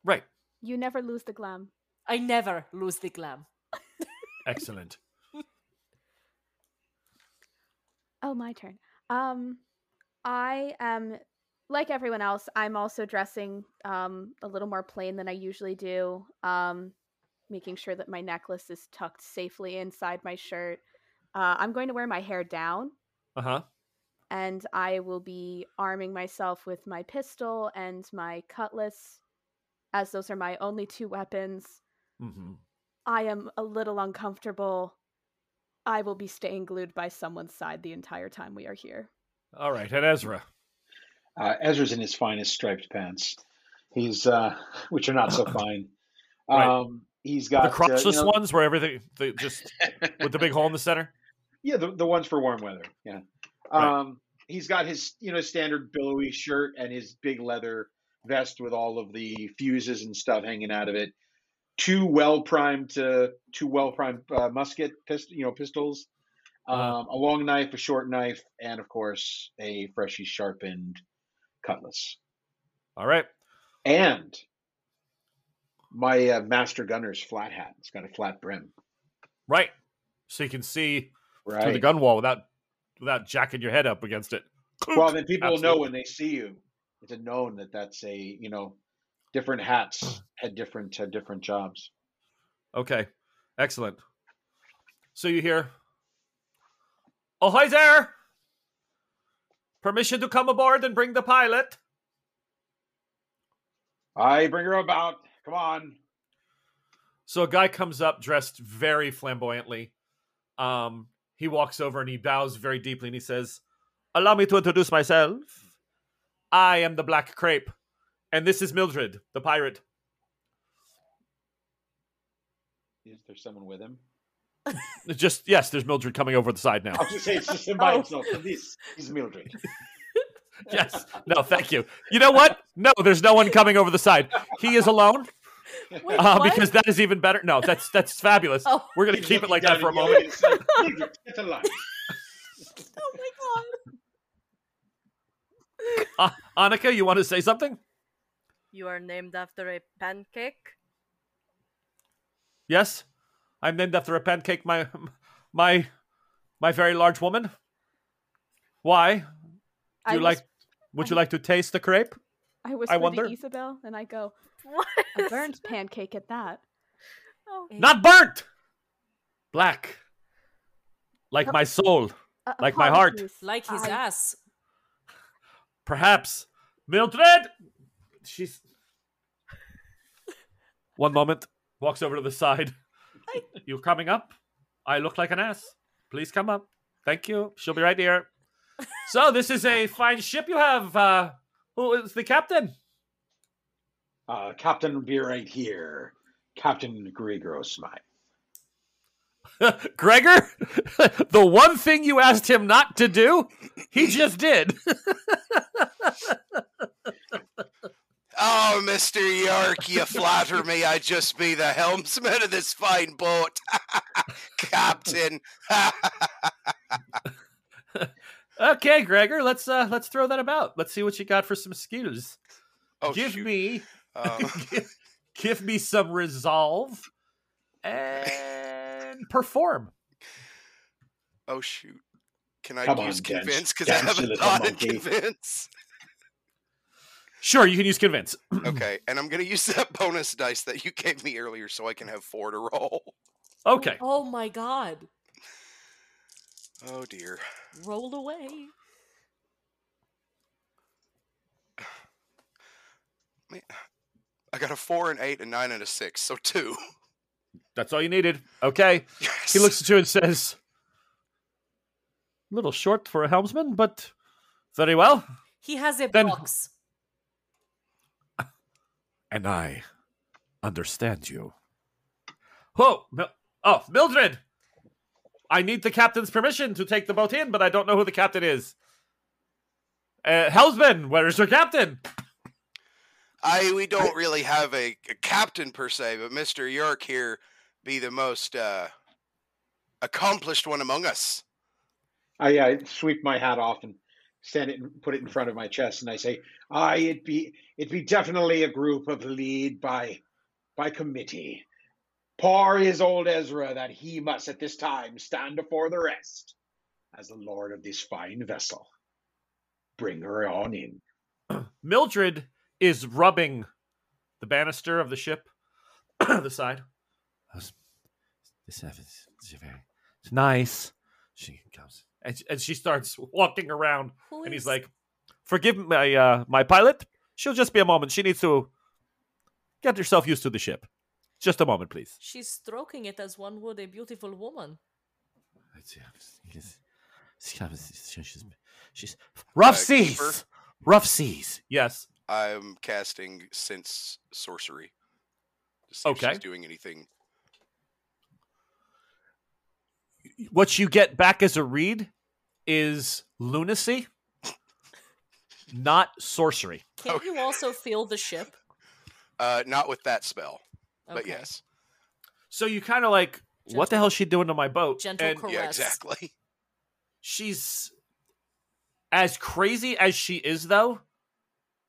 Right. You never lose the glam. I never lose the glam. Excellent. *laughs* Oh, my turn. Um, I am like everyone else. I'm also dressing um a little more plain than I usually do. Um, making sure that my necklace is tucked safely inside my shirt. Uh, I'm going to wear my hair down, Uh huh. and I will be arming myself with my pistol and my cutlass, as those are my only two weapons. Mm-hmm. I am a little uncomfortable. I will be staying glued by someone's side the entire time we are here. All right. And Ezra. Uh, Ezra's in his finest striped pants. He's uh, *laughs* which are not so *laughs* fine. Right. Um, he's got the uh, you know- ones where everything the, just *laughs* with the big hole in the center. Yeah, the, the ones for warm weather. Yeah. Right. Um, he's got his you know standard billowy shirt and his big leather vest with all of the fuses and stuff hanging out of it. Two well primed, uh, two well primed uh, musket pist- you know pistols, um, Uh-huh. a long knife, a short knife, and of course a freshly sharpened cutlass. All right. And my uh, master gunner's flat hat. It's got a flat brim. Right. So you can see Right. through the gun wall without without jacking your head up against it. Well, then people will know when they see you. It's a known that that's a you know, different hats *clears throat* had different uh, different jobs. Okay. Excellent. So you hear oh hi there! Permission to come aboard and bring the pilot. I bring her about. Come on. So a guy comes up dressed very flamboyantly. Um, he walks over and he bows very deeply and he says, Allow me to introduce myself. I am the Black Crepe, and this is Mildred, the pirate. Is there someone with him? Just yes, there's Mildred coming over the side now. I was just say it's just by Oh. himself. and This is Mildred. *laughs* yes. No, thank you. You know what? No, there's no one coming over the side. He is alone. Wait, Uh, because that is even better. No, that's that's fabulous. Oh, We're gonna He's keep it like that for a moment. it's like, Mildred, get alive. *laughs* oh my god. Uh, Anika, you want to say something? You are named after a pancake. Yes, I'm named after a pancake. My my my very large woman. Why? Do I you whis- like? Would you like to taste the crepe? I whisper wonder- to Isabel, and I go, What? "A is- burnt pancake at that." Oh, Not burnt. Black. Like Oh. my soul. Uh, Like my heart. Like his I- ass. Perhaps. Mildred. She's. One moment. Walks over to the side. You coming up? I look like an ass. Please come up. Thank you. She'll be right here. *laughs* so this is a fine ship you have. Uh, who is the captain? Uh, Captain will be right here. Captain *laughs* Gregor Smythe. *laughs* Gregor? the one thing you asked him not to do, he just did. Oh, Mr. York, you flatter me. I'd just be the helmsman of this fine boat. *laughs* Captain. *laughs* Okay, Gregor, let's uh let's throw that about. Let's see what you got for some skills. oh, give shoot. me Uh, *laughs* give, give me some resolve and perform. oh, shoot. Can I Come use on, convince? Because I haven't little thought in convince. Sure, you can use convince. *clears throat* Okay, and I'm going to use that *laughs* bonus dice that you gave me earlier so I can have four to roll. Okay. Oh my god. Oh, dear. Roll away. *sighs* Man, I got a four and eight and nine and a six, so two. That's all you needed. Okay. Yes. He looks at you and says, "A "Little short for a helmsman, but very well." He has a Then- box. And I understand you. Whoa! Mil- oh, Mildred! I need the captain's permission to take the boat in, but I don't know who the captain is. Uh, Helmsman, where is your captain? I we don't really have a, a captain per se, but Mister York here be the most uh, accomplished one among us. I uh, sweep my hat off and stand it and put it in front of my chest, and I say, "I it be it be definitely a group of lead by by committee. Par is old Ezra that he must at this time stand before the rest as the lord of this fine vessel. Bring her on in." *clears throat* Mildred is rubbing the banister of the ship, *clears throat* the side. This is it's nice. She comes and she, and she starts *laughs* walking around, Who and he's like, "Forgive my uh, my pilot. She'll just be a moment. She needs to get herself used to the ship. Just a moment, please." She's stroking it as one would a beautiful woman. She's, she's rough Uh, seas. keeper? Rough seas. Yes. I'm casting sense sorcery. To see if Okay. she's doing anything. What you get back as a read is lunacy, not sorcery. Can't you also feel the ship? Uh, not with that spell, but yes. So you kind of like, what the Gentle- hell is she doing to my boat? gentle and caress. Yeah, exactly. she's as crazy as she is, though.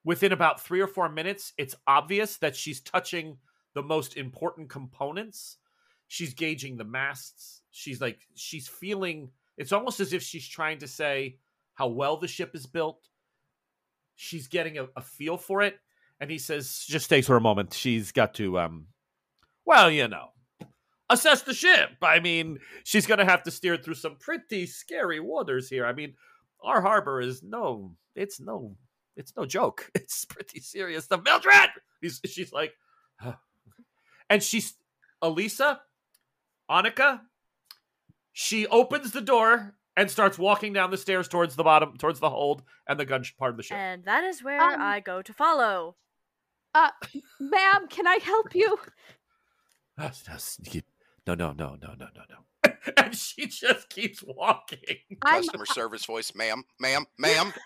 Within about three or four minutes, it's obvious that she's touching the most important components. She's gauging the masts. She's like, she's feeling. It's almost as if she's trying to say how well the ship is built. She's getting a, a feel for it, and he says, "Just takes her a moment. She's got to, um, well, you know, assess the ship. I mean, she's going to have to steer through some pretty scary waters here. I mean, our harbor is no, it's no, it's no joke. *laughs* It's pretty serious stuff. Mildred, He's, she's like, and she's Elisa, Anika. She opens the door and starts walking down the stairs towards the bottom, towards the hold and the gun part of the ship. And that is where Um, I go to follow. Uh, ma'am, can I help you? No, no, no, no, no, no, no. *laughs* and she just keeps walking. I'm Customer service voice, ma'am, ma'am, ma'am. *laughs*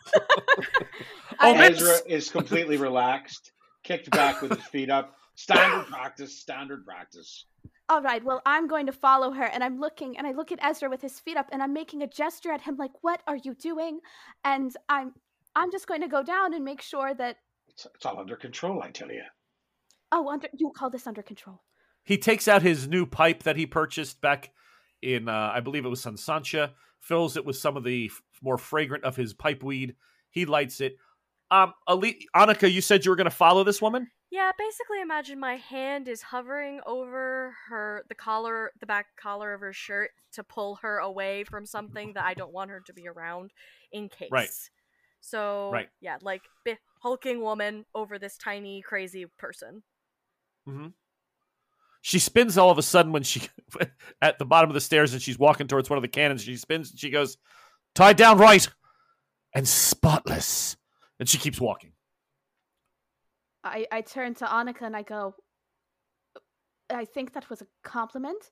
Oh, Ezra is completely relaxed, kicked back with his feet up. Standard practice. Standard practice. All right, well, I'm going to follow her, and I'm looking, and I look at Ezra with his feet up, and I'm making a gesture at him, like, "What are you doing?" And I'm, I'm just going to go down and make sure that. It's, it's all under control, I tell you. Oh, under you call this under control. He takes out his new pipe that he purchased back in, uh, I believe it was San Sancha, fills it with some of the f- more fragrant of his pipe weed. He lights it. Um, Ali- Anika, you said you were going to follow this woman? Yeah, basically imagine my hand is hovering over her the collar the back collar of her shirt to pull her away from something that I don't want her to be around in case. Right. So Right. yeah, like bi- hulking woman over this tiny crazy person. Mhm. She spins all of a sudden when she *laughs* at the bottom of the stairs and she's walking towards one of the cannons. She spins and she goes, tied down right and spotless. And she keeps walking. I, I turn to Anika and I go, I think that was a compliment.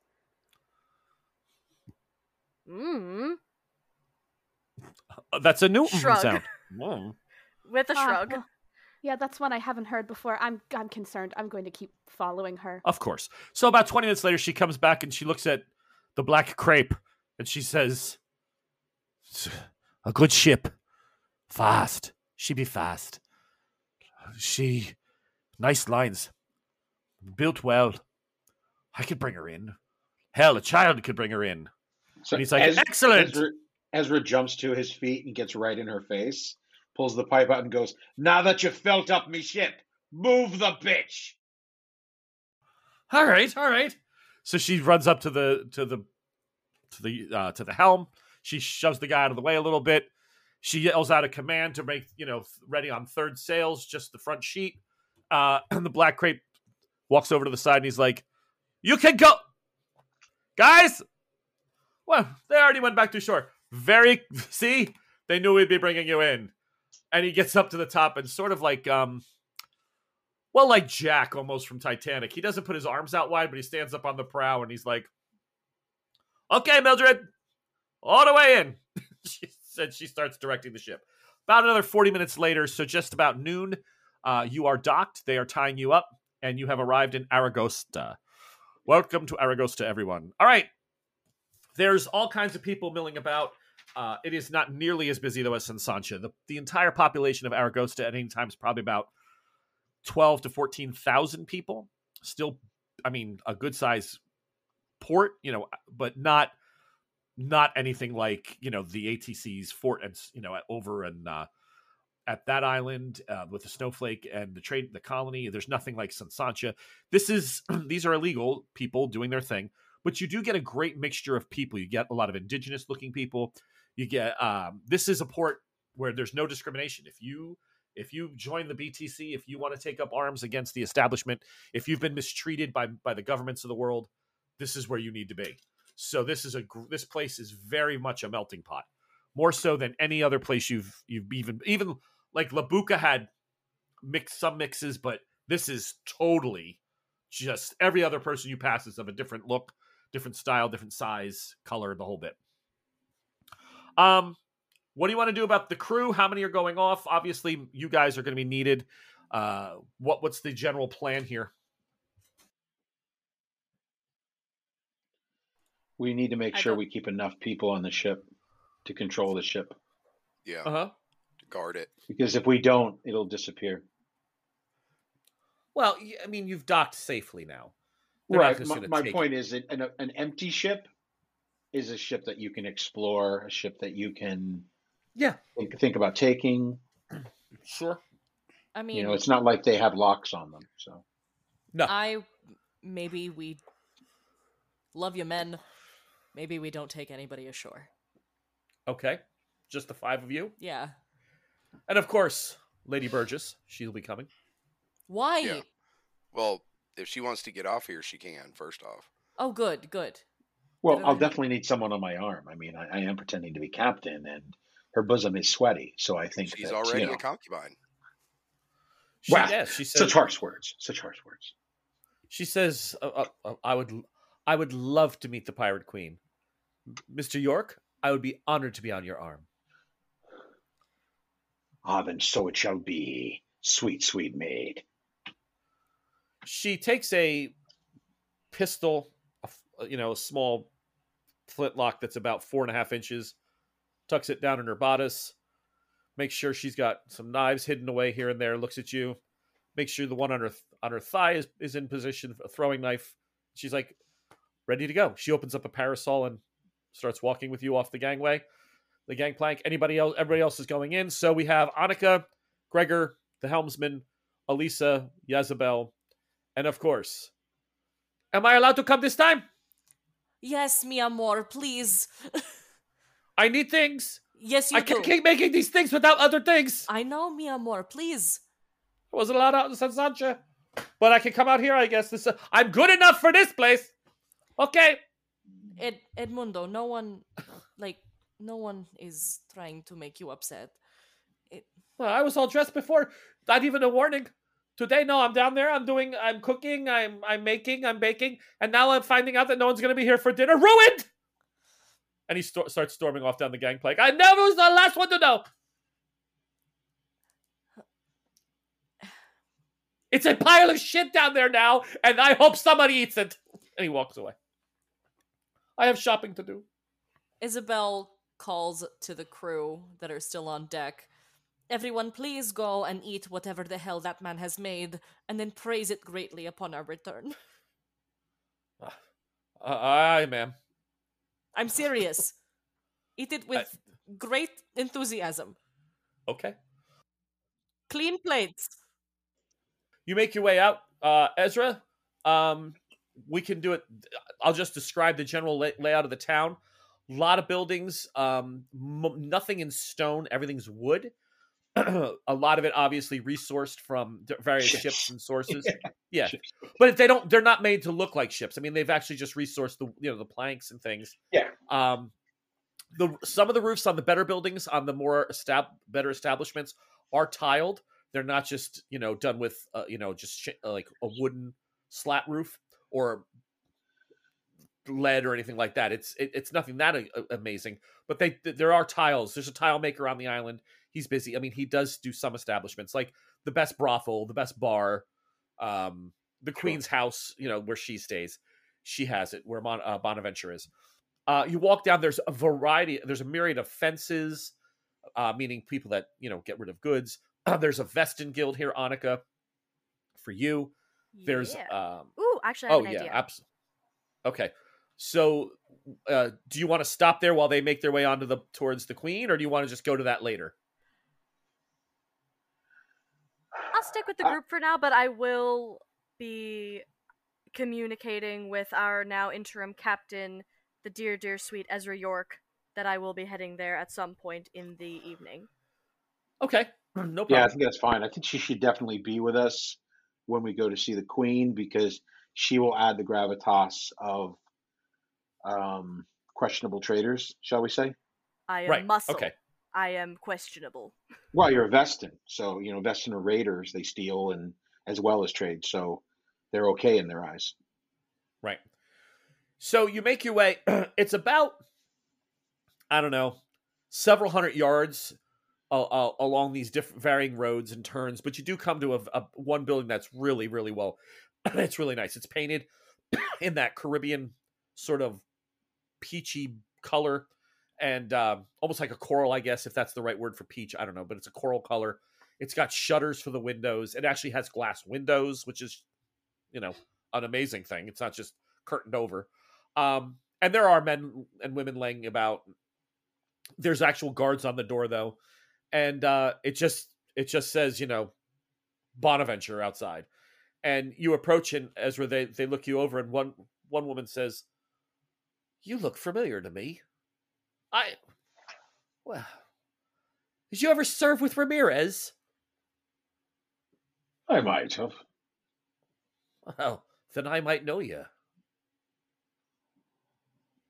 Mm. Uh, That's a new Shrug. sound. *laughs* Mm. With a Ah, shrug. well, Yeah, that's one I haven't heard before. I'm I'm concerned. I'm going to keep following her. Of course. So about 20 minutes later, she comes back and she looks at the black crepe and she says, A good ship. Fast. She be fast. She. Nice lines. Built well. I could bring her in. Hell, a child could bring her in. So And he's like, "Excellent!" Ezra, Ezra jumps to his feet and gets right in her face, pulls the pipe out and goes, Now that you've felt up me ship, move the bitch. All right, all right. So she runs up to the to the to the uh, to the helm. She shoves the guy out of the way a little bit. She yells out a command to make you know ready on third sails, just the front sheet. Uh, and *clears throat* the black crepe walks over to the side and he's like, "You can go, guys." Well, they already went back to shore. Very *laughs* see, they knew we'd be bringing you in. And he gets up to the top and sort of like um well, like Jack almost from Titanic. He doesn't put his arms out wide, but he stands up on the prow and he's like, Okay, Mildred, all the way in. *laughs* she said she starts directing the ship. About another 40 minutes later, so just about noon, uh, you are docked. They are tying you up, and you have arrived in Aragosta. Welcome to Aragosta, everyone. All right. There's all kinds of people milling about. Uh, it is not nearly as busy, though, as Sansancha. The, the entire population of Aragosta at any time is probably about 12 to 14,000 people. Still, I mean, a good size port, you know, but not not anything like, you know, the ATC's fort and, you know, over and uh, at that island uh, with the snowflake and the trade, the colony. There's nothing like Sansancha. This is, *clears throat* these are illegal people doing their thing, but you do get a great mixture of people. You get a lot of indigenous looking people. You get, um, this is a port where there's no discrimination. If you if you join the BTC, if you want to take up arms against the establishment, if you've been mistreated by by the governments of the world, this is where you need to be. So this is a this place is very much a melting pot, more so than any other place you've you've even even like La Bucca had mixed some mixes, but this is totally just every other person you pass is of a different look, different style, different size, color, the whole bit. Um, what do you want to do about the crew? How many are going off? Obviously, you guys are going to be needed. Uh, what what's the general plan here? We need to make I sure don't- we keep enough people on the ship to control the ship. Yeah, Uh huh. to guard it. Because if we don't, it'll disappear. Well, I mean, you've docked safely now. They're right. My, my point is that an, an empty ship is a ship that you can explore, a ship that you can Yeah, think, think about taking. sure. I mean, You know, it's not like they have locks on them. So No, I maybe we love you, men. Maybe we don't take anybody ashore. Okay. Just the five of you, Yeah. and of course, Lady Burgess. She'll be coming. Why? Yeah. Well, if she wants to get off here, she can. First off, Oh, good, good. Well, I'll definitely need someone on my arm. I mean, I, I am pretending to be captain, and her bosom is sweaty, so I think she's that, already you know, a concubine. She, Wow. yeah, she says. such harsh words. Such harsh words. She says, uh, uh, uh, "I would, I would love to meet the Pirate Queen, Mister York. I would be honored to be on your arm." Ah, then so it shall be, sweet, sweet maid. she takes a pistol, a f- you know, a small flintlock that's about four and a half inches, tucks it down in her bodice, makes sure she's got some knives hidden away here and there, looks at you, makes sure the one on her on her thigh is, is in position, a throwing knife. She's like ready to go. She opens up a parasol and starts walking with you off the gangway, the gangplank. Anybody else? Everybody else is going in. So we have Anika, Gregor, the helmsman, Elisa, Yazabel, and of course, am I allowed to come this time? Yes, mi amor, please. I need things. yes, you I do. can't keep making these things without other things. I know, mi amor, please. I wasn't allowed out in San Sancha, but I can come out here. I guess this. Uh, I'm good enough for this place. Okay. Mm. Ed Edmundo, no one, like, no one is trying to make you upset. It, Well, I was all dressed before. Not even a warning. Today, no, I'm down there. I'm doing. I'm cooking. I'm. I'm making. I'm baking. And now I'm finding out that no one's going to be here for dinner. Ruined. And he starts storming off down the gangplank. I never was the last one to know. It's a pile of shit down there now, and I hope somebody eats it. And he walks away. I have shopping to do. Isabel calls to the crew that are still on deck. Everyone, please go and eat whatever the hell that man has made, and then praise it greatly upon our return. Uh, aye, ma'am. I'm serious. eat it with great enthusiasm. Okay. Clean plates. You make your way out, uh, Ezra. Um, we can do it. I'll just describe the general lay- layout of the town. A lot of buildings. Um, m- nothing in stone. Everything's wood. *clears throat* a lot of it, obviously, resourced from d- various Ships. ships and sources. *laughs* Yeah. Yeah, but they don't. They're not made to look like ships. I mean, they've actually just resourced the you know the planks and things. Yeah. Um, the some of the roofs on the better buildings on the more estab- better establishments are tiled. They're not just you know done with uh, you know just sh- like a wooden slat roof or lead or anything like that. It's it, it's nothing that a- a- amazing, but they th- there are tiles. There's a tile maker on the island. He's busy. I mean, he does do some establishments like the best brothel, the best bar, um, the Queen's house. You know where she stays. She has it where Mon- uh, Bonaventure is. Uh, you walk down. There's a variety. There's a myriad of fences, uh, meaning people that you know get rid of goods. *clears throat* there's a Vestin guild here, Anika, for you. There's Yeah. um, actually, I have oh an yeah, idea. abs- okay. So, uh, do you want to stop there while they make their way onto the towards the queen, or do you want to just go to that later? I'll stick with the Uh, group for now, but I will be communicating with our now interim captain, the dear, dear, sweet Ezra York, that I will be heading there at some point in the evening. Okay, *clears throat* no problem. Yeah, I think that's fine. I think she should definitely be with us when we go to see the Queen because she will add the gravitas of um, questionable traders, shall we say? I am right. muscle. Okay. I am questionable. Well, you're a Vestin, so you know Vestin are raiders; they steal and as well as trade, so they're okay in their eyes. Right. So you make your way. *clears throat* it's about, I don't know, several hundred yards uh, uh, along these different varying roads and turns, but you do come to a, a one building that's really, really well. *coughs* it's really nice. It's painted *coughs* in that Caribbean sort of peachy color and um, almost like a coral, I guess, if that's the right word for peach. I don't know, but it's a coral color. It's got shutters for the windows. It actually has glass windows, which is, you know, an amazing thing. It's not just curtained over. Um, and there are men and women laying about. There's actual guards on the door though, and uh, it just it just says you know, Bonaventure outside, and you approach and Ezra they they look you over and one one woman says, "You look familiar to me. I well, did you ever serve with Ramirez? I might have. Well, then I might know you."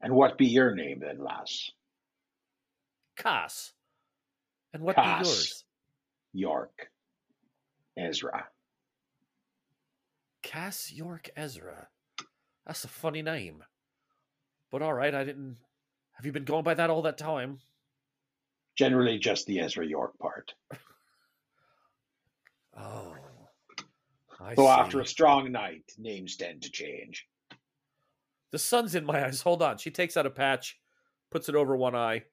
And what be your name then, lass? Cass. And what Cass. be yours? York. Ezra. Cass York Ezra. That's a funny name. But all right, I didn't. Have you been going by that all that time? Generally just the Ezra York part. *laughs* Oh. I Though see. after a strong night, names tend to change. The sun's in my eyes. Hold on. She takes out a patch, puts it over one eye.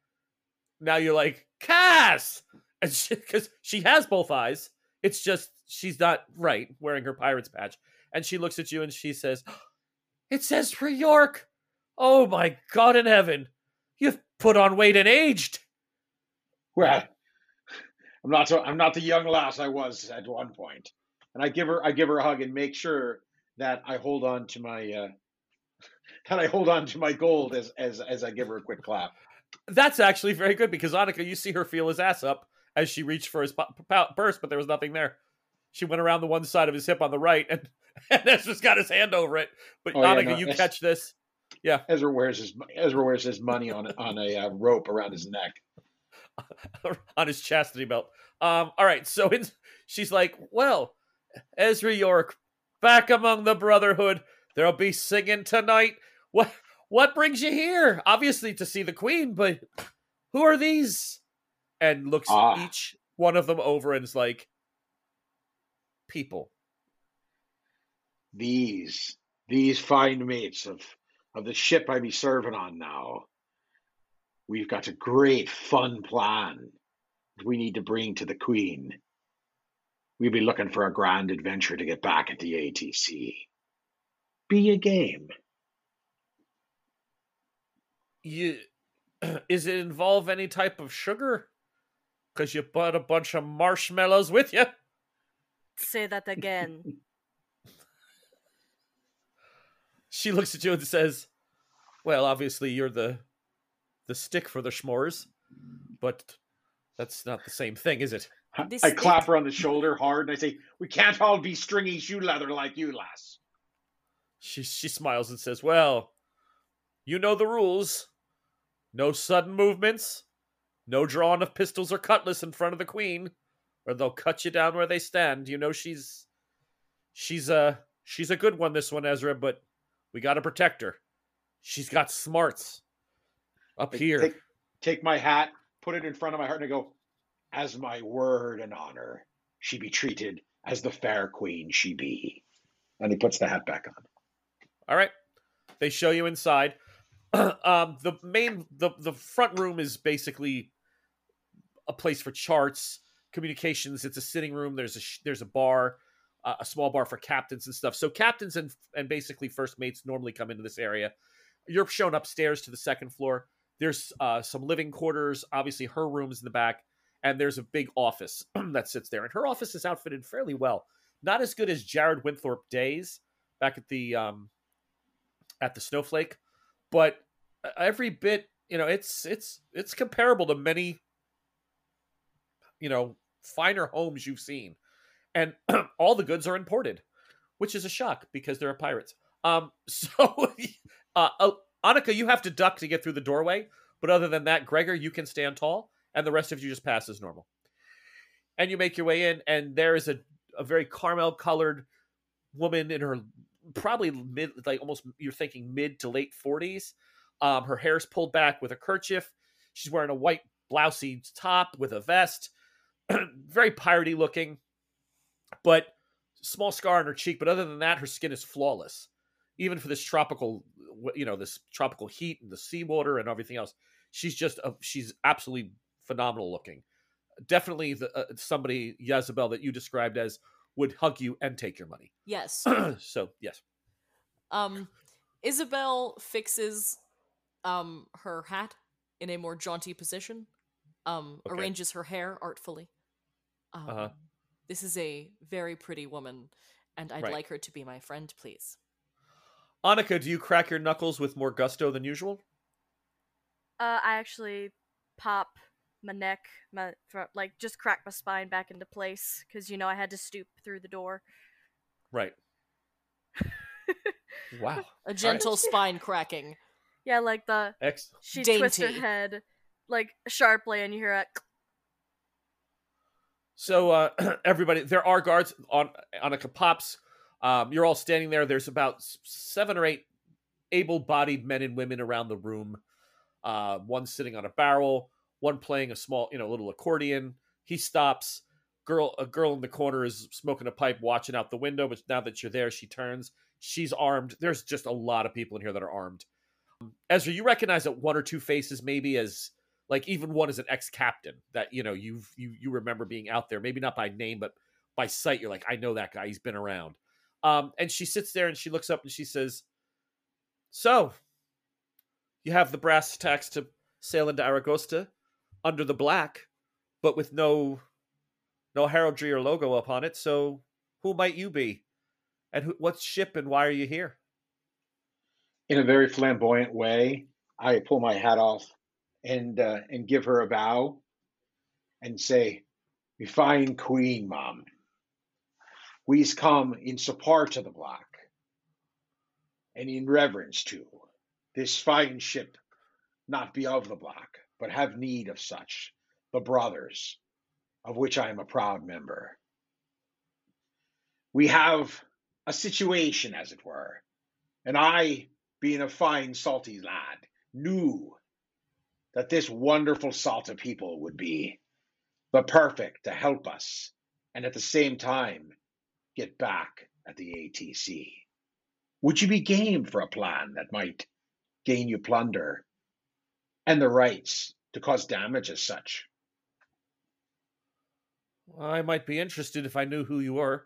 Now you're like, Cass! And because she, has both eyes. It's just she's not right wearing her pirate's patch. And she looks at you and she says, *gasps* It says for York. Oh my God in heaven. You've put on weight and aged. Well, I'm not so I'm not the young lass I was at one point. And I give her I give her a hug and make sure that I hold on to my uh *laughs* that I hold on to my gold as as as I give her a quick clap. That's actually very good because Anika, you see her feel his ass up as she reached for his purse, but there was nothing there. She went around the one side of his hip on the right, and, and *laughs* Ezra's got his hand over it. But Oh, yeah, no, you catch this. Yeah, Ezra wears his Ezra wears his money on on a uh, rope around his neck. *laughs* on his chastity belt. Um, all right, so in, she's like, "Well, Ezra York, back among the Brotherhood. There'll be singing tonight. What what brings you here? Obviously to see the Queen, but who are these?" And looks Ah. each one of them over and is like, "People, these these fine mates of of the ship I be serving on now, we've got a great fun plan that we need to bring to the Queen. We'll be looking for a grand adventure to get back at the ATC. Be a game. You *clears throat* is it involve any type of sugar? Because you brought a bunch of marshmallows with you. Say that again. *laughs* She looks at you and says, "Well, obviously you're the the stick for the s'mores, but that's not the same thing, is it?" This I clap her on the shoulder hard and I say, We can't all be stringy shoe leather like you, lass. She she smiles and says, "Well, you know the rules. No sudden movements, no drawing of pistols or cutlass in front of the queen, or they'll cut you down where they stand. You know she's she's a she's a good one this one, Ezra, but we got to protect her. She's got smarts up here. Take, take my hat, put it in front of my heart, and I go, As my word and honor, she be treated as the fair queen she be. And he puts the hat back on. All right. They show you inside. *clears throat* um, the main the the front room is basically a place for charts, communications. It's a sitting room. There's a sh- there's a bar, uh, a small bar for captains and stuff. So captains and and basically first mates normally come into this area. You're shown upstairs to the second floor. There's uh, some living quarters. Obviously, her room's in the back, and there's a big office *clears throat* that sits there. And her office is outfitted fairly well. Not as good as Jared Winthorpe days back at the um, at the Snowflake, but every bit, you know, it's it's it's comparable to many, you know, finer homes you've seen, and *clears throat* all the goods are imported, which is a shock because there are pirates. Um, *laughs* so, uh, uh, Anika, you have to duck to get through the doorway, but other than that, Gregor, you can stand tall, and the rest of you just pass as normal. And you make your way in, and there is a a very caramel colored woman in her probably mid like almost you're thinking mid to late 40s um her hair's pulled back with a kerchief she's wearing a white blousey top with a vest *clears throat* very piratey looking but small scar on her cheek but other than that her skin is flawless even for this tropical you know this tropical heat and the seawater and everything else she's just a, she's absolutely phenomenal looking definitely the, uh, somebody Jezebel that you described as would hug you and take your money Yes. *clears throat* so yes Um, Isabel fixes um her hat in a more jaunty position. Um, Okay. arranges her hair artfully. Um, Uh-huh. This is a very pretty woman, and I'd Right. like her to be my friend, please. Anika, do you crack your knuckles with more gusto than usual? Uh, I actually pop my neck, my fro- like just crack my spine back into place because you know I had to stoop through the door. Right. *laughs* wow. A gentle spine cracking. Yeah, like the Ex. she twists her head like sharply, and you hear a So uh, *clears throat* everybody, there are guards on Anika pops. Um, you're all standing there. There's about seven or eight able-bodied men and women around the room. Uh, one sitting on a barrel, one playing a small, you know, little accordion. He stops. Girl, a girl in the corner is smoking a pipe, watching out the window. But now that you're there, she turns. She's armed. There's just a lot of people in here that are armed. Ezra, you recognize that one or two faces, maybe as like even one is an ex-captain that you know you've you you remember being out there, maybe not by name, but by sight. You're like, I know that guy. He's been around. Um, and she sits there and she looks up and she says, "So, you have the brass tacks to sail into Aragosta under the black, but with no no heraldry or logo upon it. So, who might you be? And who, what ship and why are you here?" In a very flamboyant way, I pull my hat off and uh, and give her a bow and say, "We fine queen, mom. We's come in support of the block and in reverence to this fine ship, not be of the block, but have need of such, the brothers, of which I am a proud member. We have a situation, as it were, and I, being a fine salty lad, knew that this wonderful salt of people would be the perfect to help us and at the same time get back at the ATC. Would you be game for a plan that might gain you plunder and the rights to cause damage as such? I might be interested if I knew who you were.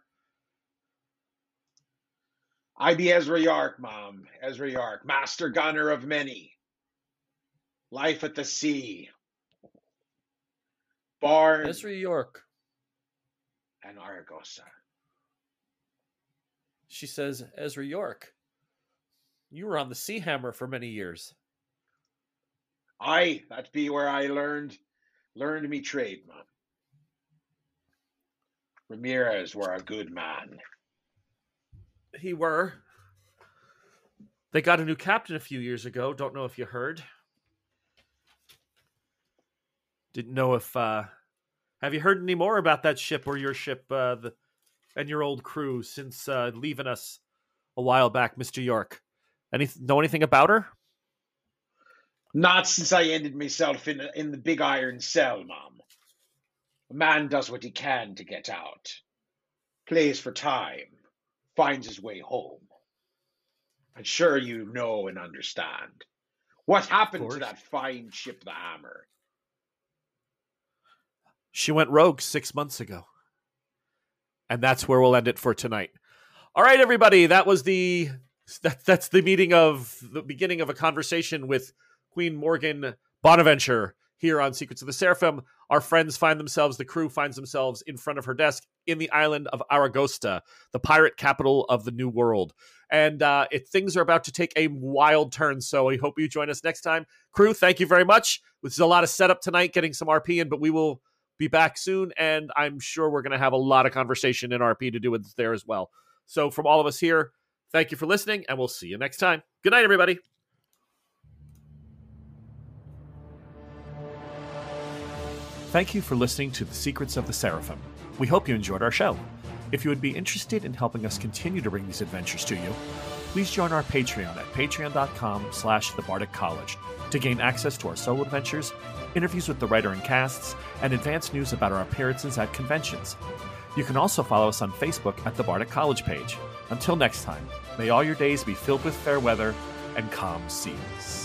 I be Ezra Yark, Mom. Ezra Yark, master gunner of many. Life at the sea. Barn Ezra York. and Aragosta. She says, Ezra York. You were on the Sea Hammer for many years. Aye, that be where I learned learned me trade, Mom. Ramirez were a good man. He were. They got a new captain a few years ago. Don't know if you heard. Didn't know if uh have you heard any more about that ship or your ship uh the and your old crew since uh leaving us a while back, Mr. York? Any know anything about her? Not since I ended myself in in the big iron cell, Mom. A man does what he can to get out. Plays for time, finds his way home. I'm sure you know and understand. What happened to that fine ship, the Hammer? She went rogue six months ago. And that's where we'll end it for tonight. All right, everybody. That was the that, that's the meeting of the beginning of a conversation with Queen Morgan Bonaventure here on Secrets of the Seraphim. Our friends find themselves, the crew finds themselves in front of her desk in the island of Aragosta, the pirate capital of the New World. And uh, it, things are about to take a wild turn. So I hope you join us next time. Crew, thank you very much. This is a lot of setup tonight, getting some RP in, but we will be back soon. And I'm sure we're going to have a lot of conversation in RP to do with there as well. So from all of us here, thank you for listening, and we'll see you next time. Good night, everybody. Thank you for listening to The Secrets of the Seraphim. We hope you enjoyed our show. If you would be interested in helping us continue to bring these adventures to you, please join our Patreon at patreon.com slash the College to gain access to our solo adventures, interviews with the writer and casts, and advance news about our appearances at conventions. You can also follow us on Facebook at the Bardic College page. Until next time, may all your days be filled with fair weather and calm seas.